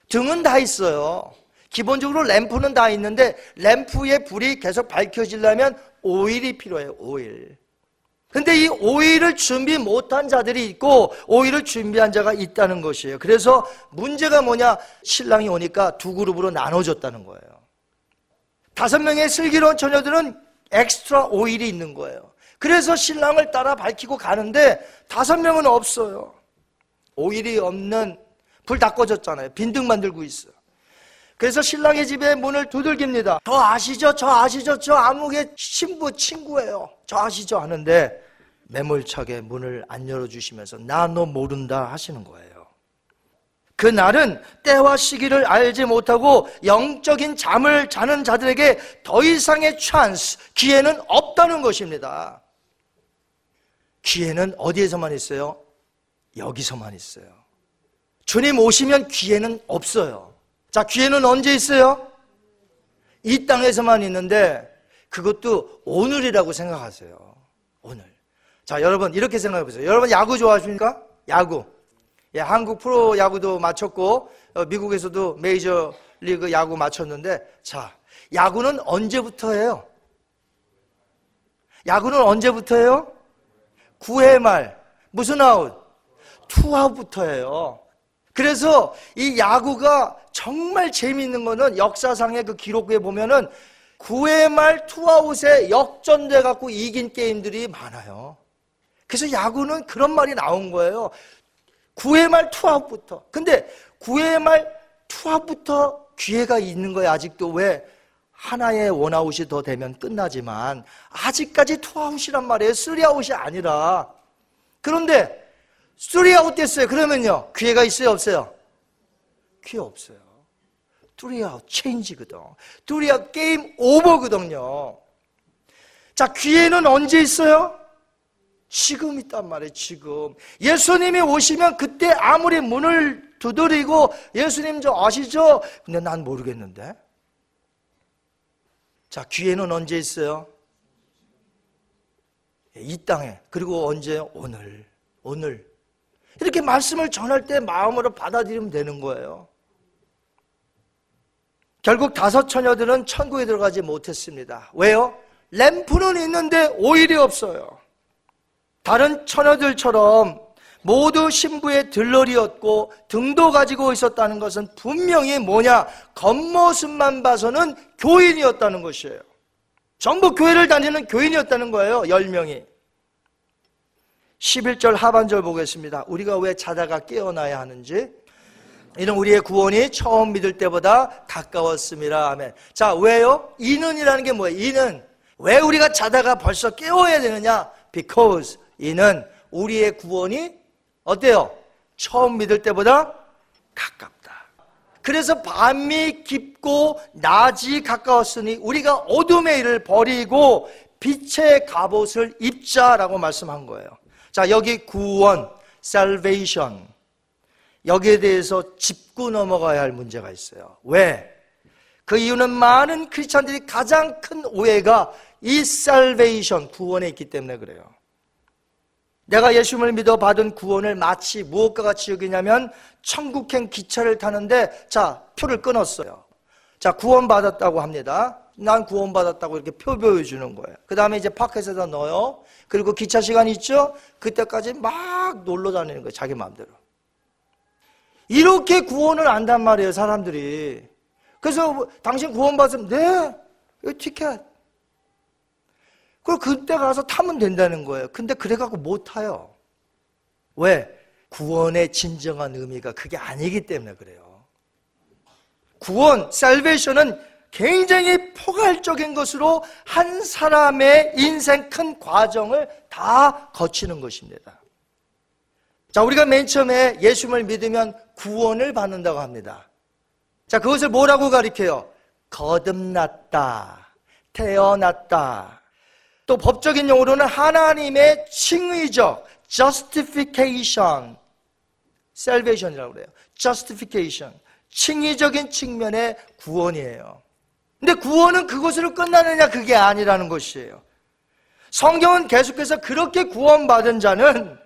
등은 다 있어요. 기본적으로 램프는 다 있는데 램프의 불이 계속 밝혀지려면 오일이 필요해요. 오일. 근데 이 오일을 준비 못한 자들이 있고 오일을 준비한 자가 있다는 것이에요. 그래서 문제가 뭐냐? 신랑이 오니까 두 그룹으로 나눠졌다는 거예요. 다섯 명의 슬기로운 처녀들은 엑스트라 오일이 있는 거예요. 그래서 신랑을 따라 밝히고 가는데 다섯 명은 없어요. 오일이 없는 불 다 꺼졌잖아요. 빈등 만들고 있어. 그래서 신랑의 집에 문을 두들깁니다. 저 아시죠? 저 아시죠? 저 아무개 신부 친구예요. 저 아시죠? 하는데 매몰차게 문을 안 열어주시면서 나 너 모른다 하시는 거예요. 그날은 때와 시기를 알지 못하고 영적인 잠을 자는 자들에게 더 이상의 찬스, 기회는 없다는 것입니다. 기회는 어디에서만 있어요? 여기서만 있어요. 주님 오시면 기회는 없어요. 자, 기회는 언제 있어요? 이 땅에서만 있는데 그것도 오늘이라고 생각하세요. 오늘. 자, 여러분 이렇게 생각해 보세요. 여러분 야구 좋아하십니까? 야구. 예, 한국 프로 야구도 마쳤고 어, 미국에서도 메이저 리그 야구 마쳤는데 자, 야구는 언제부터 해요? 야구는 언제부터 해요? 9회 말. 무슨 아웃? 투아웃부터예요. 그래서 이 야구가 정말 재미있는 거는 역사상의 그 기록에 보면은 9회 말 투아웃에 역전돼 갖고 이긴 게임들이 많아요. 그래서 야구는 그런 말이 나온 거예요. 9회 말 투아웃부터. 근데 9회 말 투아웃부터 기회가 있는 거예요, 아직도. 왜? 하나의 원아웃이 더 되면 끝나지만, 아직까지 투아웃이란 말이에요. 쓰리아웃이 아니라. 그런데, 쓰리아웃 됐어요. 그러면요, 기회가 있어요, 없어요? 기회 없어요. 쓰리아웃 체인지거든. 쓰리아웃 game over거든요. 자, 기회는 언제 있어요? 지금 있단 말이에요, 지금. 예수님이 오시면 그때 아무리 문을 두드리고 예수님 저 아시죠? 근데 난 모르겠는데. 자, 기회는 언제 있어요? 이 땅에. 그리고 언제? 오늘. 오늘. 이렇게 말씀을 전할 때 마음으로 받아들이면 되는 거예요. 결국 다섯 처녀들은 천국에 들어가지 못했습니다. 왜요? 램프는 있는데 오일이 없어요. 다른 처녀들처럼 모두 신부의 들러리였고 등도 가지고 있었다는 것은 분명히 뭐냐? 겉모습만 봐서는 교인이었다는 것이에요. 전부 교회를 다니는 교인이었다는 거예요. 10명이. 11절 하반절 보겠습니다. 우리가 왜 자다가 깨어나야 하는지. 이는 우리의 구원이 처음 믿을 때보다 가까웠습니다. 아멘. 자, 왜요? 이는이라는 게 뭐예요? 이는. 왜 우리가 자다가 벌써 깨워야 되느냐? Because 이는 우리의 구원이 어때요? 처음 믿을 때보다 가깝다. 그래서 밤이 깊고 낮이 가까웠으니 우리가 어둠의 일을 버리고 빛의 갑옷을 입자라고 말씀한 거예요. 자, 여기 구원, salvation. 여기에 대해서 짚고 넘어가야 할 문제가 있어요. 왜? 그 이유는 많은 크리스찬들이 가장 큰 오해가 이 salvation, 구원에 있기 때문에 그래요. 내가 예수님을 믿어 받은 구원을 마치 무엇과 같이 여기냐면 천국행 기차를 타는데 자 표를 끊었어요. 자 구원받았다고 합니다. 난 구원받았다고 이렇게 표 보여주는 거예요. 그 다음에 이제 파켓에다 넣어요. 그리고 기차 시간 있죠? 그때까지 막 놀러 다니는 거예요. 자기 마음대로. 이렇게 구원을 안단 말이에요, 사람들이. 그래서 뭐, 당신 구원받으면, 네, 이 티켓. 그걸 그때 가서 타면 된다는 거예요. 근데 그래갖고 못 타요. 왜? 구원의 진정한 의미가 그게 아니기 때문에 그래요. 구원, 살베이션은 굉장히 포괄적인 것으로 한 사람의 인생 큰 과정을 다 거치는 것입니다. 자, 우리가 맨 처음에 예수님을 믿으면 구원을 받는다고 합니다. 자, 그것을 뭐라고 가리켜요? 거듭났다. 태어났다. 또 법적인 용어로는 하나님의 칭의적 justification, salvation이라고 그래요. justification. 칭의적인 측면의 구원이에요. 근데 구원은 그것으로 끝나느냐 그게 아니라는 것이에요. 성경은 계속해서 그렇게 구원받은 자는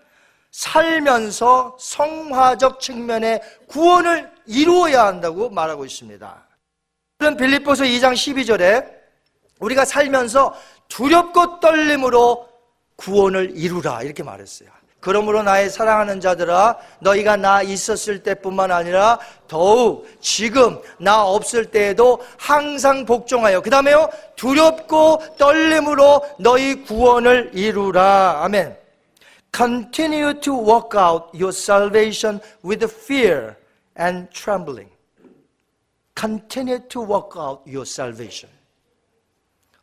살면서 성화적 측면의 구원을 이루어야 한다고 말하고 있습니다. 그런 빌립보서 2장 12절에 우리가 살면서 두렵고 떨림으로 구원을 이루라 이렇게 말했어요. 그러므로 나의 사랑하는 자들아 너희가 나 있었을 때뿐만 아니라 더욱 지금 나 없을 때에도 항상 복종하여 그 다음에요 두렵고 떨림으로 너희 구원을 이루라 아멘 Continue to work out your salvation with fear and trembling Continue to work out your salvation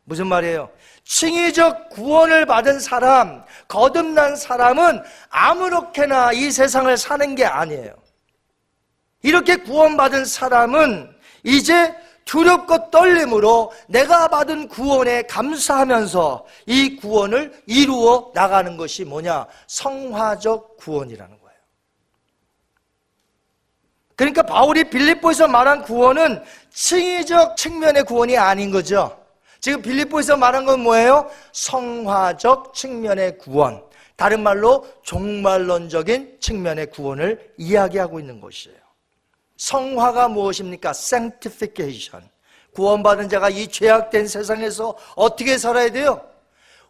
무슨 말이에요? 칭의적 구원을 받은 사람, 거듭난 사람은 아무렇게나 이 세상을 사는 게 아니에요. 이렇게 구원받은 사람은 이제 두렵고 떨림으로 내가 받은 구원에 감사하면서 이 구원을 이루어 나가는 것이 뭐냐? 성화적 구원이라는 거예요. 그러니까 바울이 빌립보에서 말한 구원은 칭의적 측면의 구원이 아닌 거죠. 지금 빌립보에서 말한 건 뭐예요? 성화적 측면의 구원. 다른 말로 종말론적인 측면의 구원을 이야기하고 있는 것이에요. 성화가 무엇입니까? sanctification. 구원받은 자가 이 죄악된 세상에서 어떻게 살아야 돼요?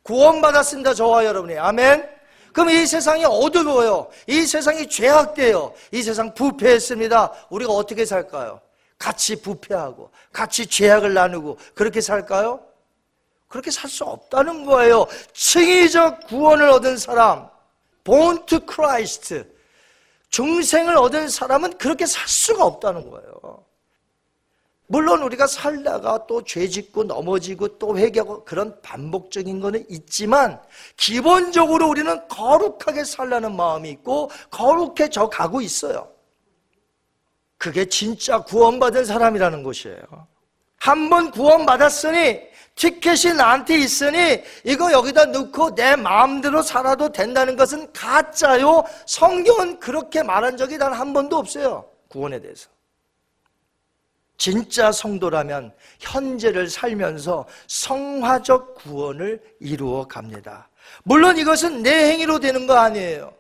구원받았습니다. 저와 여러분이. 아멘. 그럼 이 세상이 어두워요. 이 세상이 죄악돼요. 이 세상 부패했습니다. 우리가 어떻게 살까요? 같이 부패하고 같이 죄악을 나누고 그렇게 살까요? 그렇게 살 수 없다는 거예요. 칭의적 구원을 얻은 사람, born to Christ, 중생을 얻은 사람은 그렇게 살 수가 없다는 거예요. 물론 우리가 살다가 또 죄 짓고 넘어지고 또 회개하고 그런 반복적인 거는 있지만 기본적으로 우리는 거룩하게 살라는 마음이 있고 거룩해져 가고 있어요. 그게 진짜 구원받은 사람이라는 것이에요. 한 번 구원받았으니 티켓이 나한테 있으니 이거 여기다 넣고 내 마음대로 살아도 된다는 것은 가짜요. 성경은 그렇게 말한 적이 단 한 번도 없어요. 구원에 대해서. 진짜 성도라면 현재를 살면서 성화적 구원을 이루어 갑니다. 물론 이것은 내 행위로 되는 거 아니에요.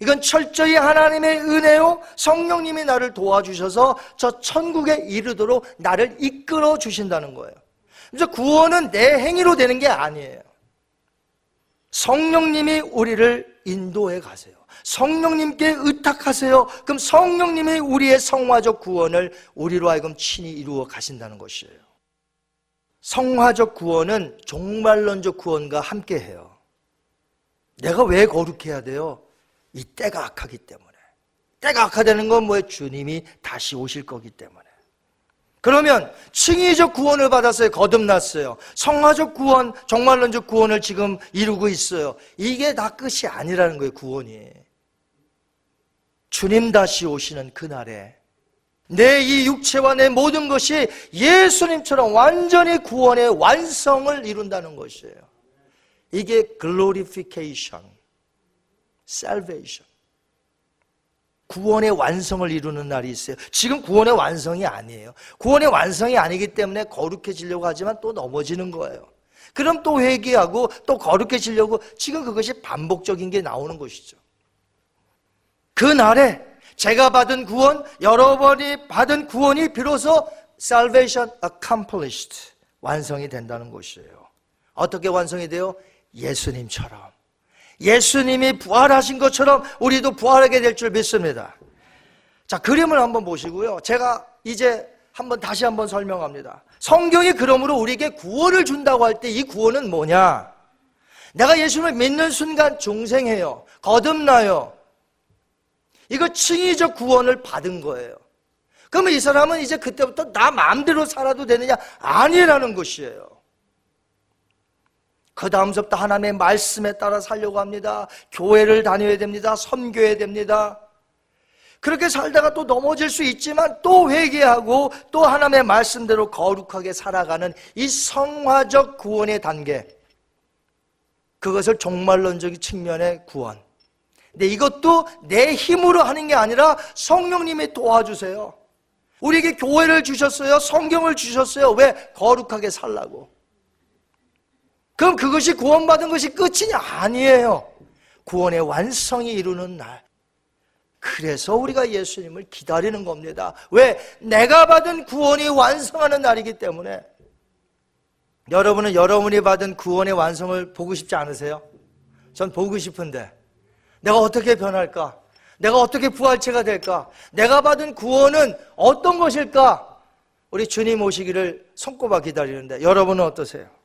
이건 철저히 하나님의 은혜요. 성령님이 나를 도와주셔서 저 천국에 이르도록 나를 이끌어 주신다는 거예요. 그래서 구원은 내 행위로 되는 게 아니에요. 성령님이 우리를 인도해 가세요. 성령님께 의탁하세요. 그럼 성령님이 우리의 성화적 구원을 우리로 하여금 친히 이루어 가신다는 것이에요. 성화적 구원은 종말론적 구원과 함께 해요. 내가 왜 거룩해야 돼요? 이 때가 악하기 때문에. 때가 악하다는 건 뭐예요? 주님이 다시 오실 거기 때문에. 그러면 칭의적 구원을 받았어요. 거듭났어요. 성화적 구원, 정말론적 구원을 지금 이루고 있어요. 이게 다 끝이 아니라는 거예요, 구원이. 주님 다시 오시는 그날에 내 이 육체와 내 모든 것이 예수님처럼 완전히 구원의 완성을 이룬다는 것이에요. 이게 glorification, salvation. 구원의 완성을 이루는 날이 있어요. 지금 구원의 완성이 아니에요. 구원의 완성이 아니기 때문에 거룩해지려고 하지만 또 넘어지는 거예요. 그럼 또 회개하고 또 거룩해지려고 지금 그것이 반복적인 게 나오는 것이죠. 그 날에 제가 받은 구원, 여러분이 받은 구원이 비로소 salvation accomplished 완성이 된다는 것이에요. 어떻게 완성이 돼요? 예수님처럼. 예수님이 부활하신 것처럼 우리도 부활하게 될 줄 믿습니다. 자, 그림을 한번 보시고요. 제가 이제 한번 다시 한번 설명합니다. 성경이 그러므로 우리에게 구원을 준다고 할 때 이 구원은 뭐냐? 내가 예수님을 믿는 순간 중생해요. 거듭나요. 이거 칭의적 구원을 받은 거예요. 그러면 이 사람은 이제 그때부터 나 마음대로 살아도 되느냐? 아니라는 것이에요. 그 다음부터 하나님의 말씀에 따라 살려고 합니다. 교회를 다녀야 됩니다. 섬겨야 됩니다. 그렇게 살다가 또 넘어질 수 있지만 또 회개하고 또 하나님의 말씀대로 거룩하게 살아가는 이 성화적 구원의 단계. 그것을 종말론적인 측면의 구원. 근데 이것도 내 힘으로 하는 게 아니라 성령님이 도와주세요. 우리에게 교회를 주셨어요. 성경을 주셨어요. 왜? 거룩하게 살라고. 그럼 그것이 구원받은 것이 끝이 아니에요. 구원의 완성이 이루는 날. 그래서 우리가 예수님을 기다리는 겁니다. 왜? 내가 받은 구원이 완성하는 날이기 때문에. 여러분은 여러분이 받은 구원의 완성을 보고 싶지 않으세요? 전 보고 싶은데. 내가 어떻게 변할까? 내가 어떻게 부활체가 될까? 내가 받은 구원은 어떤 것일까? 우리 주님 오시기를 손꼽아 기다리는데 여러분은 어떠세요?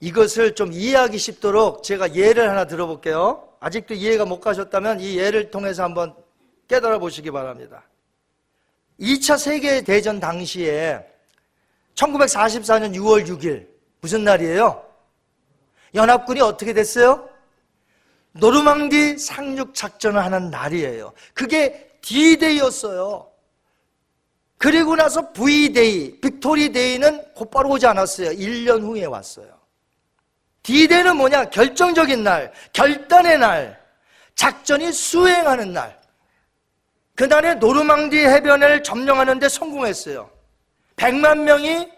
이것을 좀 이해하기 쉽도록 제가 예를 하나 들어볼게요. 아직도 이해가 못 가셨다면 이 예를 통해서 한번 깨달아 보시기 바랍니다. 2차 세계대전 당시에 1944년 6월 6일 무슨 날이에요? 연합군이 어떻게 됐어요? 노르망디 상륙 작전을 하는 날이에요. 그게 D-Day였어요. 그리고 나서 V-Day, Victory Day는 곧바로 오지 않았어요. 1년 후에 왔어요. D-Day는 뭐냐? 결정적인 날, 결단의 날, 작전이 수행하는 날. 그날에 노르망디 해변을 점령하는데 성공했어요. 100만 명이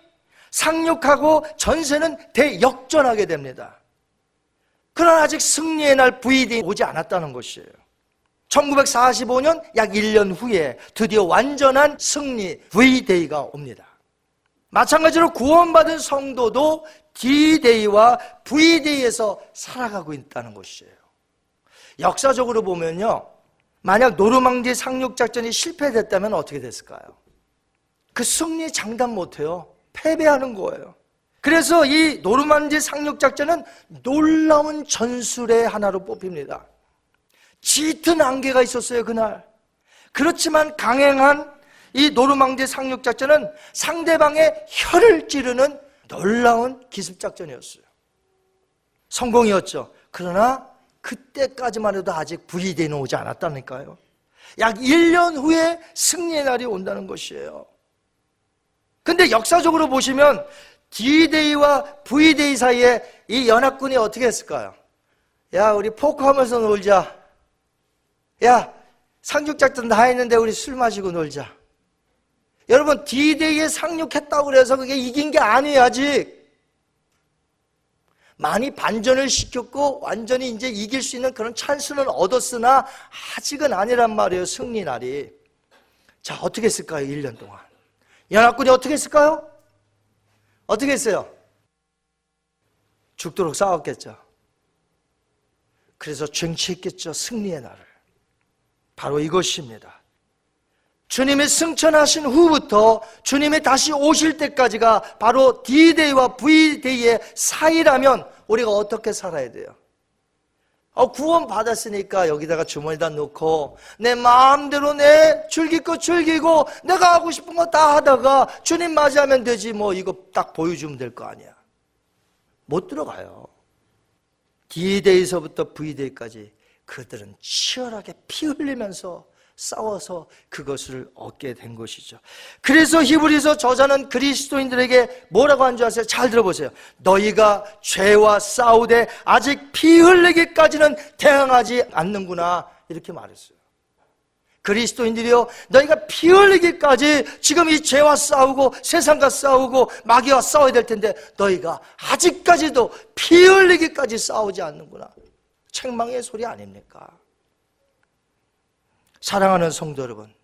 상륙하고 전세는 대역전하게 됩니다. 그러나 아직 승리의 날 VD 오지 않았다는 것이에요. 1945년 약 1년 후에 드디어 완전한 승리 V-Day가 옵니다. 마찬가지로 구원받은 성도도 D-Day와 V-Day에서 살아가고 있다는 것이에요. 역사적으로 보면요. 만약 노르망디 상륙작전이 실패됐다면 어떻게 됐을까요? 그 승리 장담 못해요. 패배하는 거예요. 그래서 이 노르만디 상륙작전은 놀라운 전술의 하나로 뽑힙니다. 짙은 안개가 있었어요, 그날. 그렇지만 강행한 이 노르망디 상륙 작전은 상대방의 혀를 찌르는 놀라운 기습 작전이었어요. 성공이었죠. 그러나 그때까지만 해도 아직 VD는 오지 않았다니까요. 약 1년 후에 승리의 날이 온다는 것이에요. 근데 역사적으로 보시면 D-Day와 V-Day 사이에 이 연합군이 어떻게 했을까요? 야, 우리 포크하면서 놀자. 야, 상륙작전 다 했는데 우리 술 마시고 놀자. 여러분, D-Day에 상륙했다고 그래서 그게 이긴 게 아니에요, 아직. 많이 반전을 시켰고 완전히 이제 이길 수 있는 그런 찬스는 얻었으나 아직은 아니란 말이에요, 승리 날이. 자, 어떻게 했을까요, 1년 동안? 연합군이 어떻게 했을까요? 어떻게 했어요? 죽도록 싸웠겠죠. 그래서 쟁취했겠죠. 승리의 날을. 바로 이것입니다. 주님이 승천하신 후부터 주님이 다시 오실 때까지가 바로 D-Day와 V-Day의 사이라면 우리가 어떻게 살아야 돼요? 어, 구원 받았으니까 여기다가 주머니다 놓고 내 마음대로 내거 즐기고 내가 하고 싶은 거 다 하다가 주님 맞이하면 되지 뭐 이거 딱 보여주면 될 거 아니야. 못 들어가요. D-Day서부터 V-Day까지 그들은 치열하게 피 흘리면서 싸워서 그것을 얻게 된 것이죠. 그래서 히브리서 저자는 그리스도인들에게 뭐라고 한 줄 아세요? 잘 들어보세요. 너희가 죄와 싸우되 아직 피 흘리기까지는 대항하지 않는구나. 이렇게 말했어요. 그리스도인들이요, 너희가 피 흘리기까지 지금 이 죄와 싸우고 세상과 싸우고 마귀와 싸워야 될 텐데 너희가 아직까지도 피 흘리기까지 싸우지 않는구나. 책망의 소리 아닙니까? 사랑하는 성도 여러분,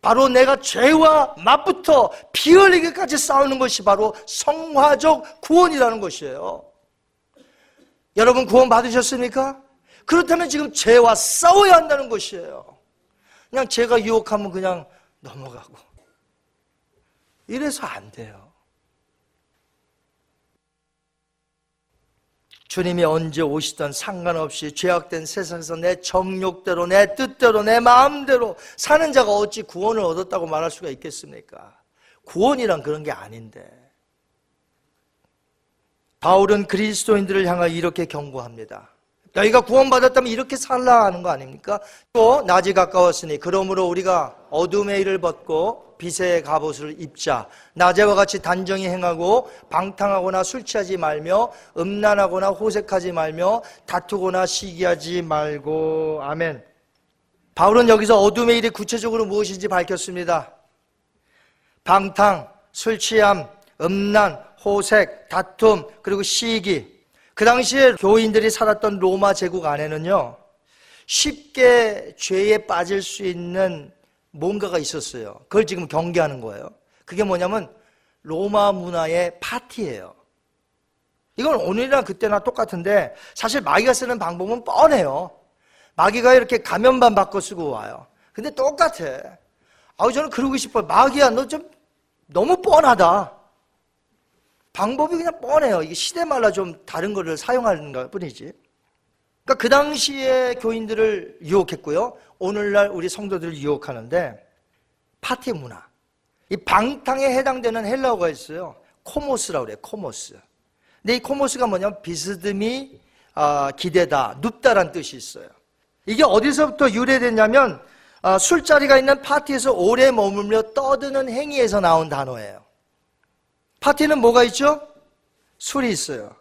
바로 내가 죄와 맛부터 피 흘리기까지 싸우는 것이 바로 성화적 구원이라는 것이에요. 여러분 구원 받으셨습니까? 그렇다면 지금 죄와 싸워야 한다는 것이에요. 그냥 죄가 유혹하면 그냥 넘어가고. 이래서 안 돼요. 주님이 언제 오시던 상관없이 죄악된 세상에서 내 정욕대로, 내 뜻대로, 내 마음대로 사는 자가 어찌 구원을 얻었다고 말할 수가 있겠습니까? 구원이란 그런 게 아닌데. 바울은 그리스도인들을 향하여 이렇게 경고합니다. 너희가 구원받았다면 이렇게 살라 하는 거 아닙니까? 또 낮이 가까웠으니 그러므로 우리가 어둠의 일을 벗고 빛의 갑옷을 입자. 낮에와 같이 단정히 행하고 방탕하거나 술 취하지 말며 음란하거나 호색하지 말며 다투거나 시기하지 말고. 아멘. 바울은 여기서 어둠의 일이 구체적으로 무엇인지 밝혔습니다. 방탕, 술 취함, 음란, 호색, 다툼 그리고 시기 그 당시에 교인들이 살았던 로마 제국 안에는요, 쉽게 죄에 빠질 수 있는 뭔가가 있었어요. 그걸 지금 경계하는 거예요. 그게 뭐냐면 로마 문화의 파티예요. 이건 오늘이랑 그때나 똑같은데 사실 마귀가 쓰는 방법은 뻔해요. 마귀가 이렇게 가면만 바꿔 쓰고 와요. 근데 똑같아. 아우 저는 그러고 싶어요. 마귀야 너 좀 너무 뻔하다. 방법이 그냥 뻔해요. 이게 시대마다 좀 다른 거를 사용하는 것 뿐이지. 그러니까 그 당시에 교인들을 유혹했고요. 오늘날 우리 성도들을 유혹하는데 파티 문화. 이 방탕에 해당되는 헬라어가 있어요. 코모스라고 그래요. 코모스. 근데 이 코모스가 뭐냐면 비스듬히 아, 기대다, 눕다란 뜻이 있어요. 이게 어디서부터 유래됐냐면 아, 술자리가 있는 파티에서 오래 머물며 떠드는 행위에서 나온 단어예요. 파티는 뭐가 있죠? 술이 있어요.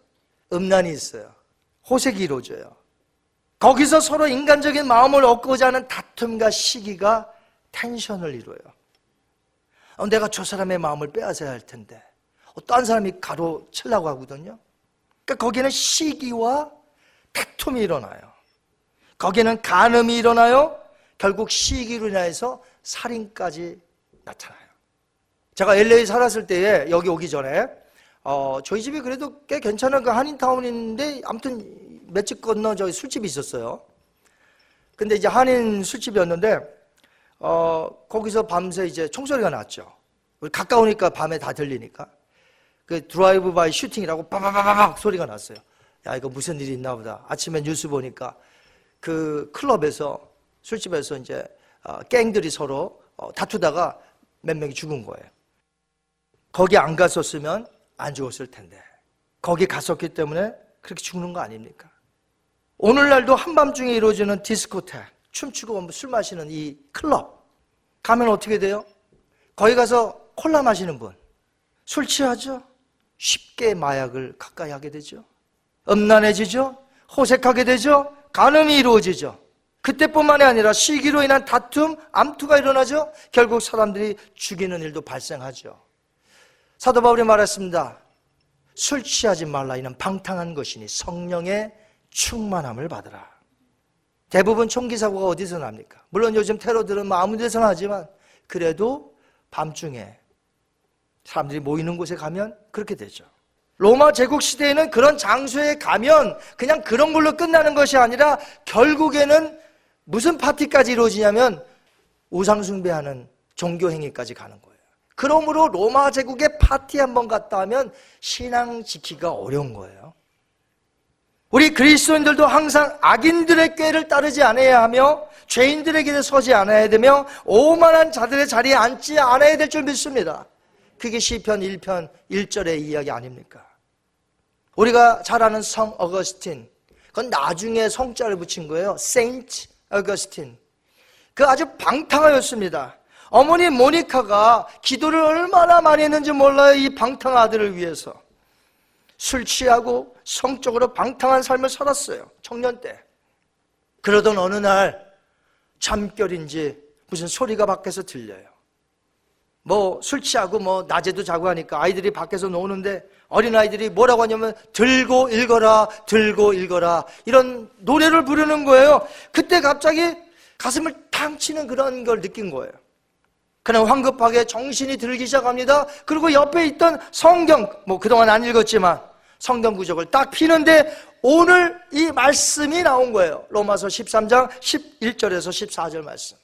음란이 있어요. 호색이 이루어져요. 거기서 서로 인간적인 마음을 얻고자 하는 다툼과 시기가 텐션을 이루어요. 어, 내가 저 사람의 마음을 빼앗아야 할 텐데. 어떤 사람이 가로채려고 하거든요. 그러니까 거기는 시기와 다툼이 일어나요. 거기는 간음이 일어나요. 결국 시기로 인해서 살인까지 나타나요. 제가 LA 살았을 때에 여기 오기 전에 어, 저희 집이 그래도 꽤 괜찮은 그 한인타운인데 아무튼 몇집 건너 저기 술집이 있었어요. 근데 이제 한인 술집이었는데 어, 거기서 밤새 이제 총소리가 났죠. 가까우니까 밤에 다 들리니까. 그 drive-by shooting이라고 빠바바바박 소리가 났어요. 야, 이거 무슨 일이 있나 보다. 아침에 뉴스 보니까 그 클럽에서 술집에서 이제 어, 갱들이 서로 어, 다투다가 몇 명이 죽은 거예요. 거기 안 갔었으면 안 죽었을 텐데. 거기 갔었기 때문에 그렇게 죽는 거 아닙니까? 오늘날도 한밤중에 이루어지는 디스코텍, 춤추고 술 마시는 이 클럽. 가면 어떻게 돼요? 거기 가서 콜라 마시는 분. 술 취하죠? 쉽게 마약을 가까이 하게 되죠. 음란해지죠? 호색하게 되죠? 간음이 이루어지죠. 그때뿐만이 아니라 시기로 인한 다툼, 암투가 일어나죠. 결국 사람들이 죽이는 일도 발생하죠. 사도 바울이 말했습니다. 술 취하지 말라 이는 방탕한 것이니 성령의 충만함을 받으라. 대부분 총기 사고가 어디서 납니까? 물론 요즘 테러들은 뭐 아무 데서나 하지만 그래도 밤중에 사람들이 모이는 곳에 가면 그렇게 되죠. 로마 제국 시대에는 그런 장소에 가면 그냥 그런 걸로 끝나는 것이 아니라 결국에는 무슨 파티까지 이루어지냐면 우상숭배하는 종교행위까지 가는 거예요. 그러므로 로마 제국의 파티 한번 갔다 하면 신앙 지키기가 어려운 거예요. 우리 그리스도인들도 항상 악인들의 꾀를 따르지 않아야 하며 죄인들의 길에 서지 않아야 되며 오만한 자들의 자리에 앉지 않아야 될 줄 믿습니다. 그게 시편 1편 1절의 이야기 아닙니까? 우리가 잘 아는 성 어거스틴 그건 나중에 성자를 붙인 거예요. 세인트 어거스틴. 그 아주 방탕하였습니다. 어머니 모니카가 기도를 얼마나 많이 했는지 몰라요. 이 방탕 아들을 위해서. 술 취하고 성적으로 방탕한 삶을 살았어요. 청년 때. 그러던 어느 날 잠결인지 무슨 소리가 밖에서 들려요. 뭐 술 취하고 뭐 낮에도 자고 하니까 아이들이 밖에서 노는데 어린아이들이 뭐라고 하냐면 들고 읽어라 들고 읽어라 이런 노래를 부르는 거예요. 그때 갑자기 가슴을 탕 치는 그런 걸 느낀 거예요. 그냥 황급하게 정신이 들기 시작합니다. 그리고 옆에 있던 성경, 뭐 그동안 안 읽었지만 성경 구적을 딱 피는데 오늘 이 말씀이 나온 거예요. 로마서 13장 11절에서 14절 말씀.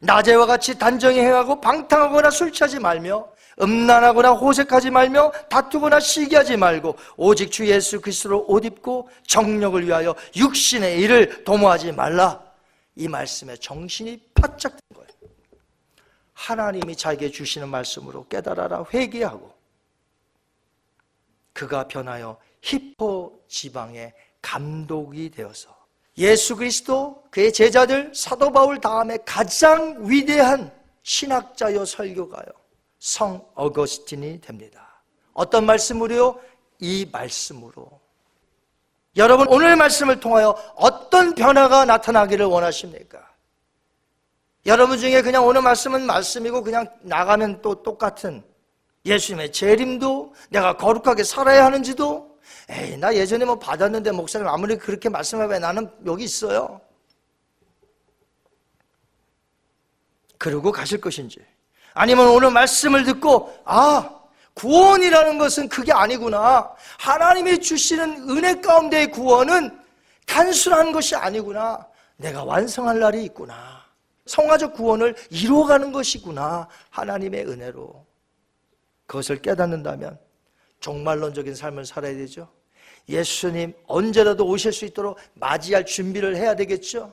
낮에와 같이 단정히 행하고 방탕하거나 술 취하지 말며 음란하거나 호색하지 말며 다투거나 시기하지 말고 오직 주 예수 그리스도로 옷 입고 정력을 위하여 육신의 일을 도모하지 말라. 이 말씀에 정신이 바짝 든 거예요. 하나님이 자기에게 주시는 말씀으로 깨달아라 회개하고 그가 변하여 히포 지방의 감독이 되어서 예수 그리스도 그의 제자들 사도 바울 다음에 가장 위대한 신학자요 설교가요 성 어거스틴이 됩니다. 어떤 말씀으로요? 이 말씀으로. 여러분 오늘 말씀을 통하여 어떤 변화가 나타나기를 원하십니까? 여러분 중에 그냥 오늘 말씀은 말씀이고 그냥 나가면 또 똑같은 예수님의 재림도 내가 거룩하게 살아야 하는지도? 에이 나 예전에 뭐 받았는데 목사님 아무리 그렇게 말씀해봐 나는 여기 있어요. 그러고 가실 것인지. 아니면 오늘 말씀을 듣고 아 구원이라는 것은 그게 아니구나. 하나님이 주시는 은혜 가운데의 구원은 단순한 것이 아니구나. 내가 완성할 날이 있구나 성화적 구원을 이루어가는 것이구나 하나님의 은혜로 그것을 깨닫는다면 종말론적인 삶을 살아야 되죠. 예수님 언제라도 오실 수 있도록 맞이할 준비를 해야 되겠죠.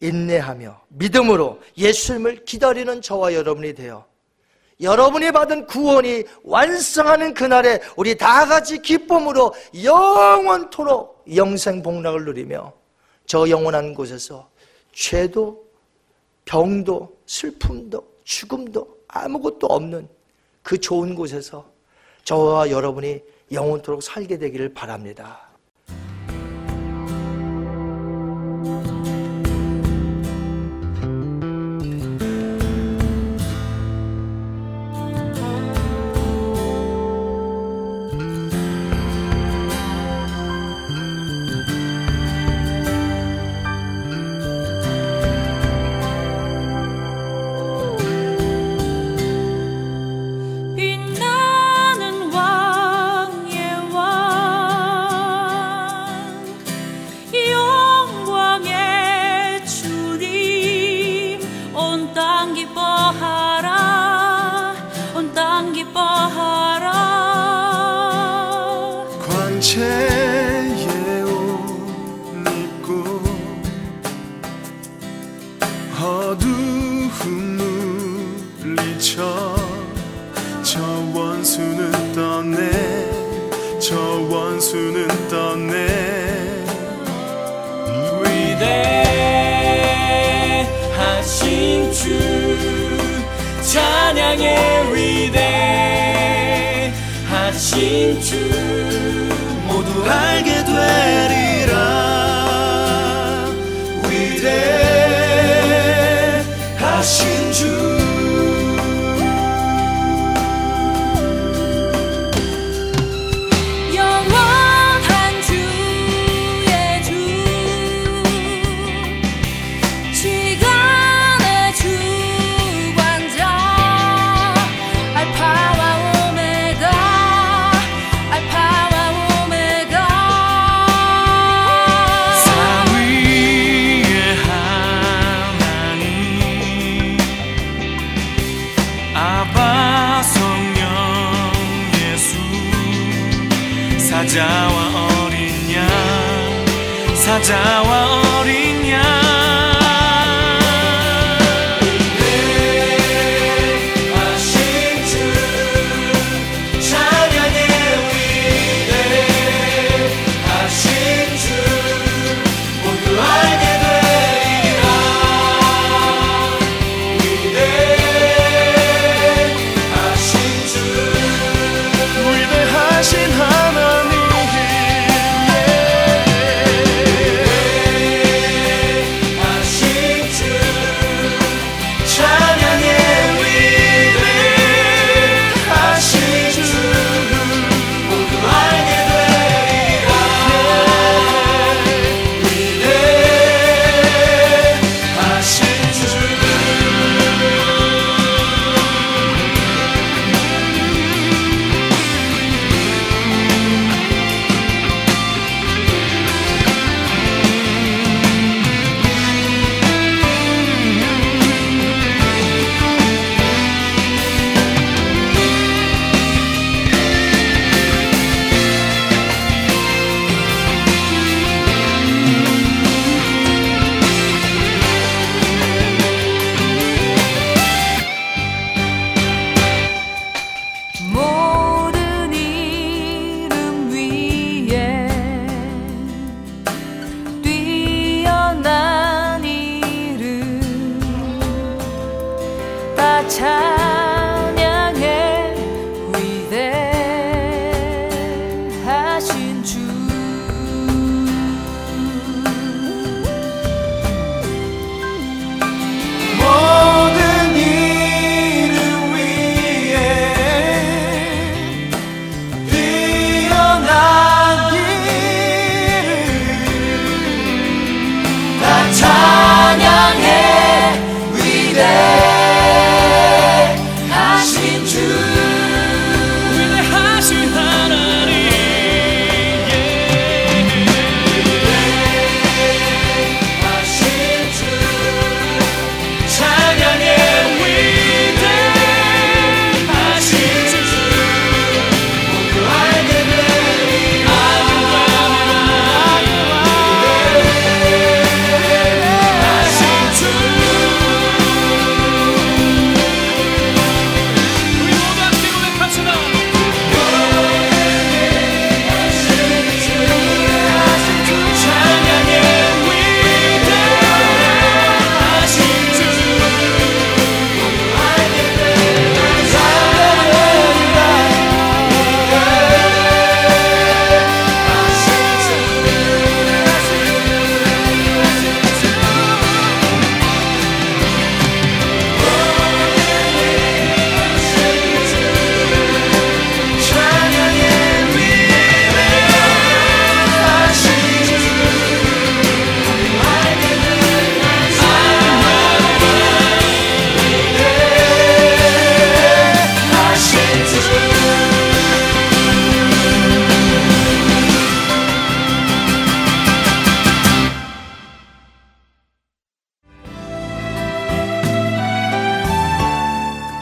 인내하며 믿음으로 예수님을 기다리는 저와 여러분이 되어 여러분이 받은 구원이 완성하는 그날에 우리 다 같이 기쁨으로 영원토록 영생 복락을 누리며 저 영원한 곳에서 죄도 병도 슬픔도 죽음도 아무것도 없는 그 좋은 곳에서 저와 여러분이 영원토록 살게 되기를 바랍니다.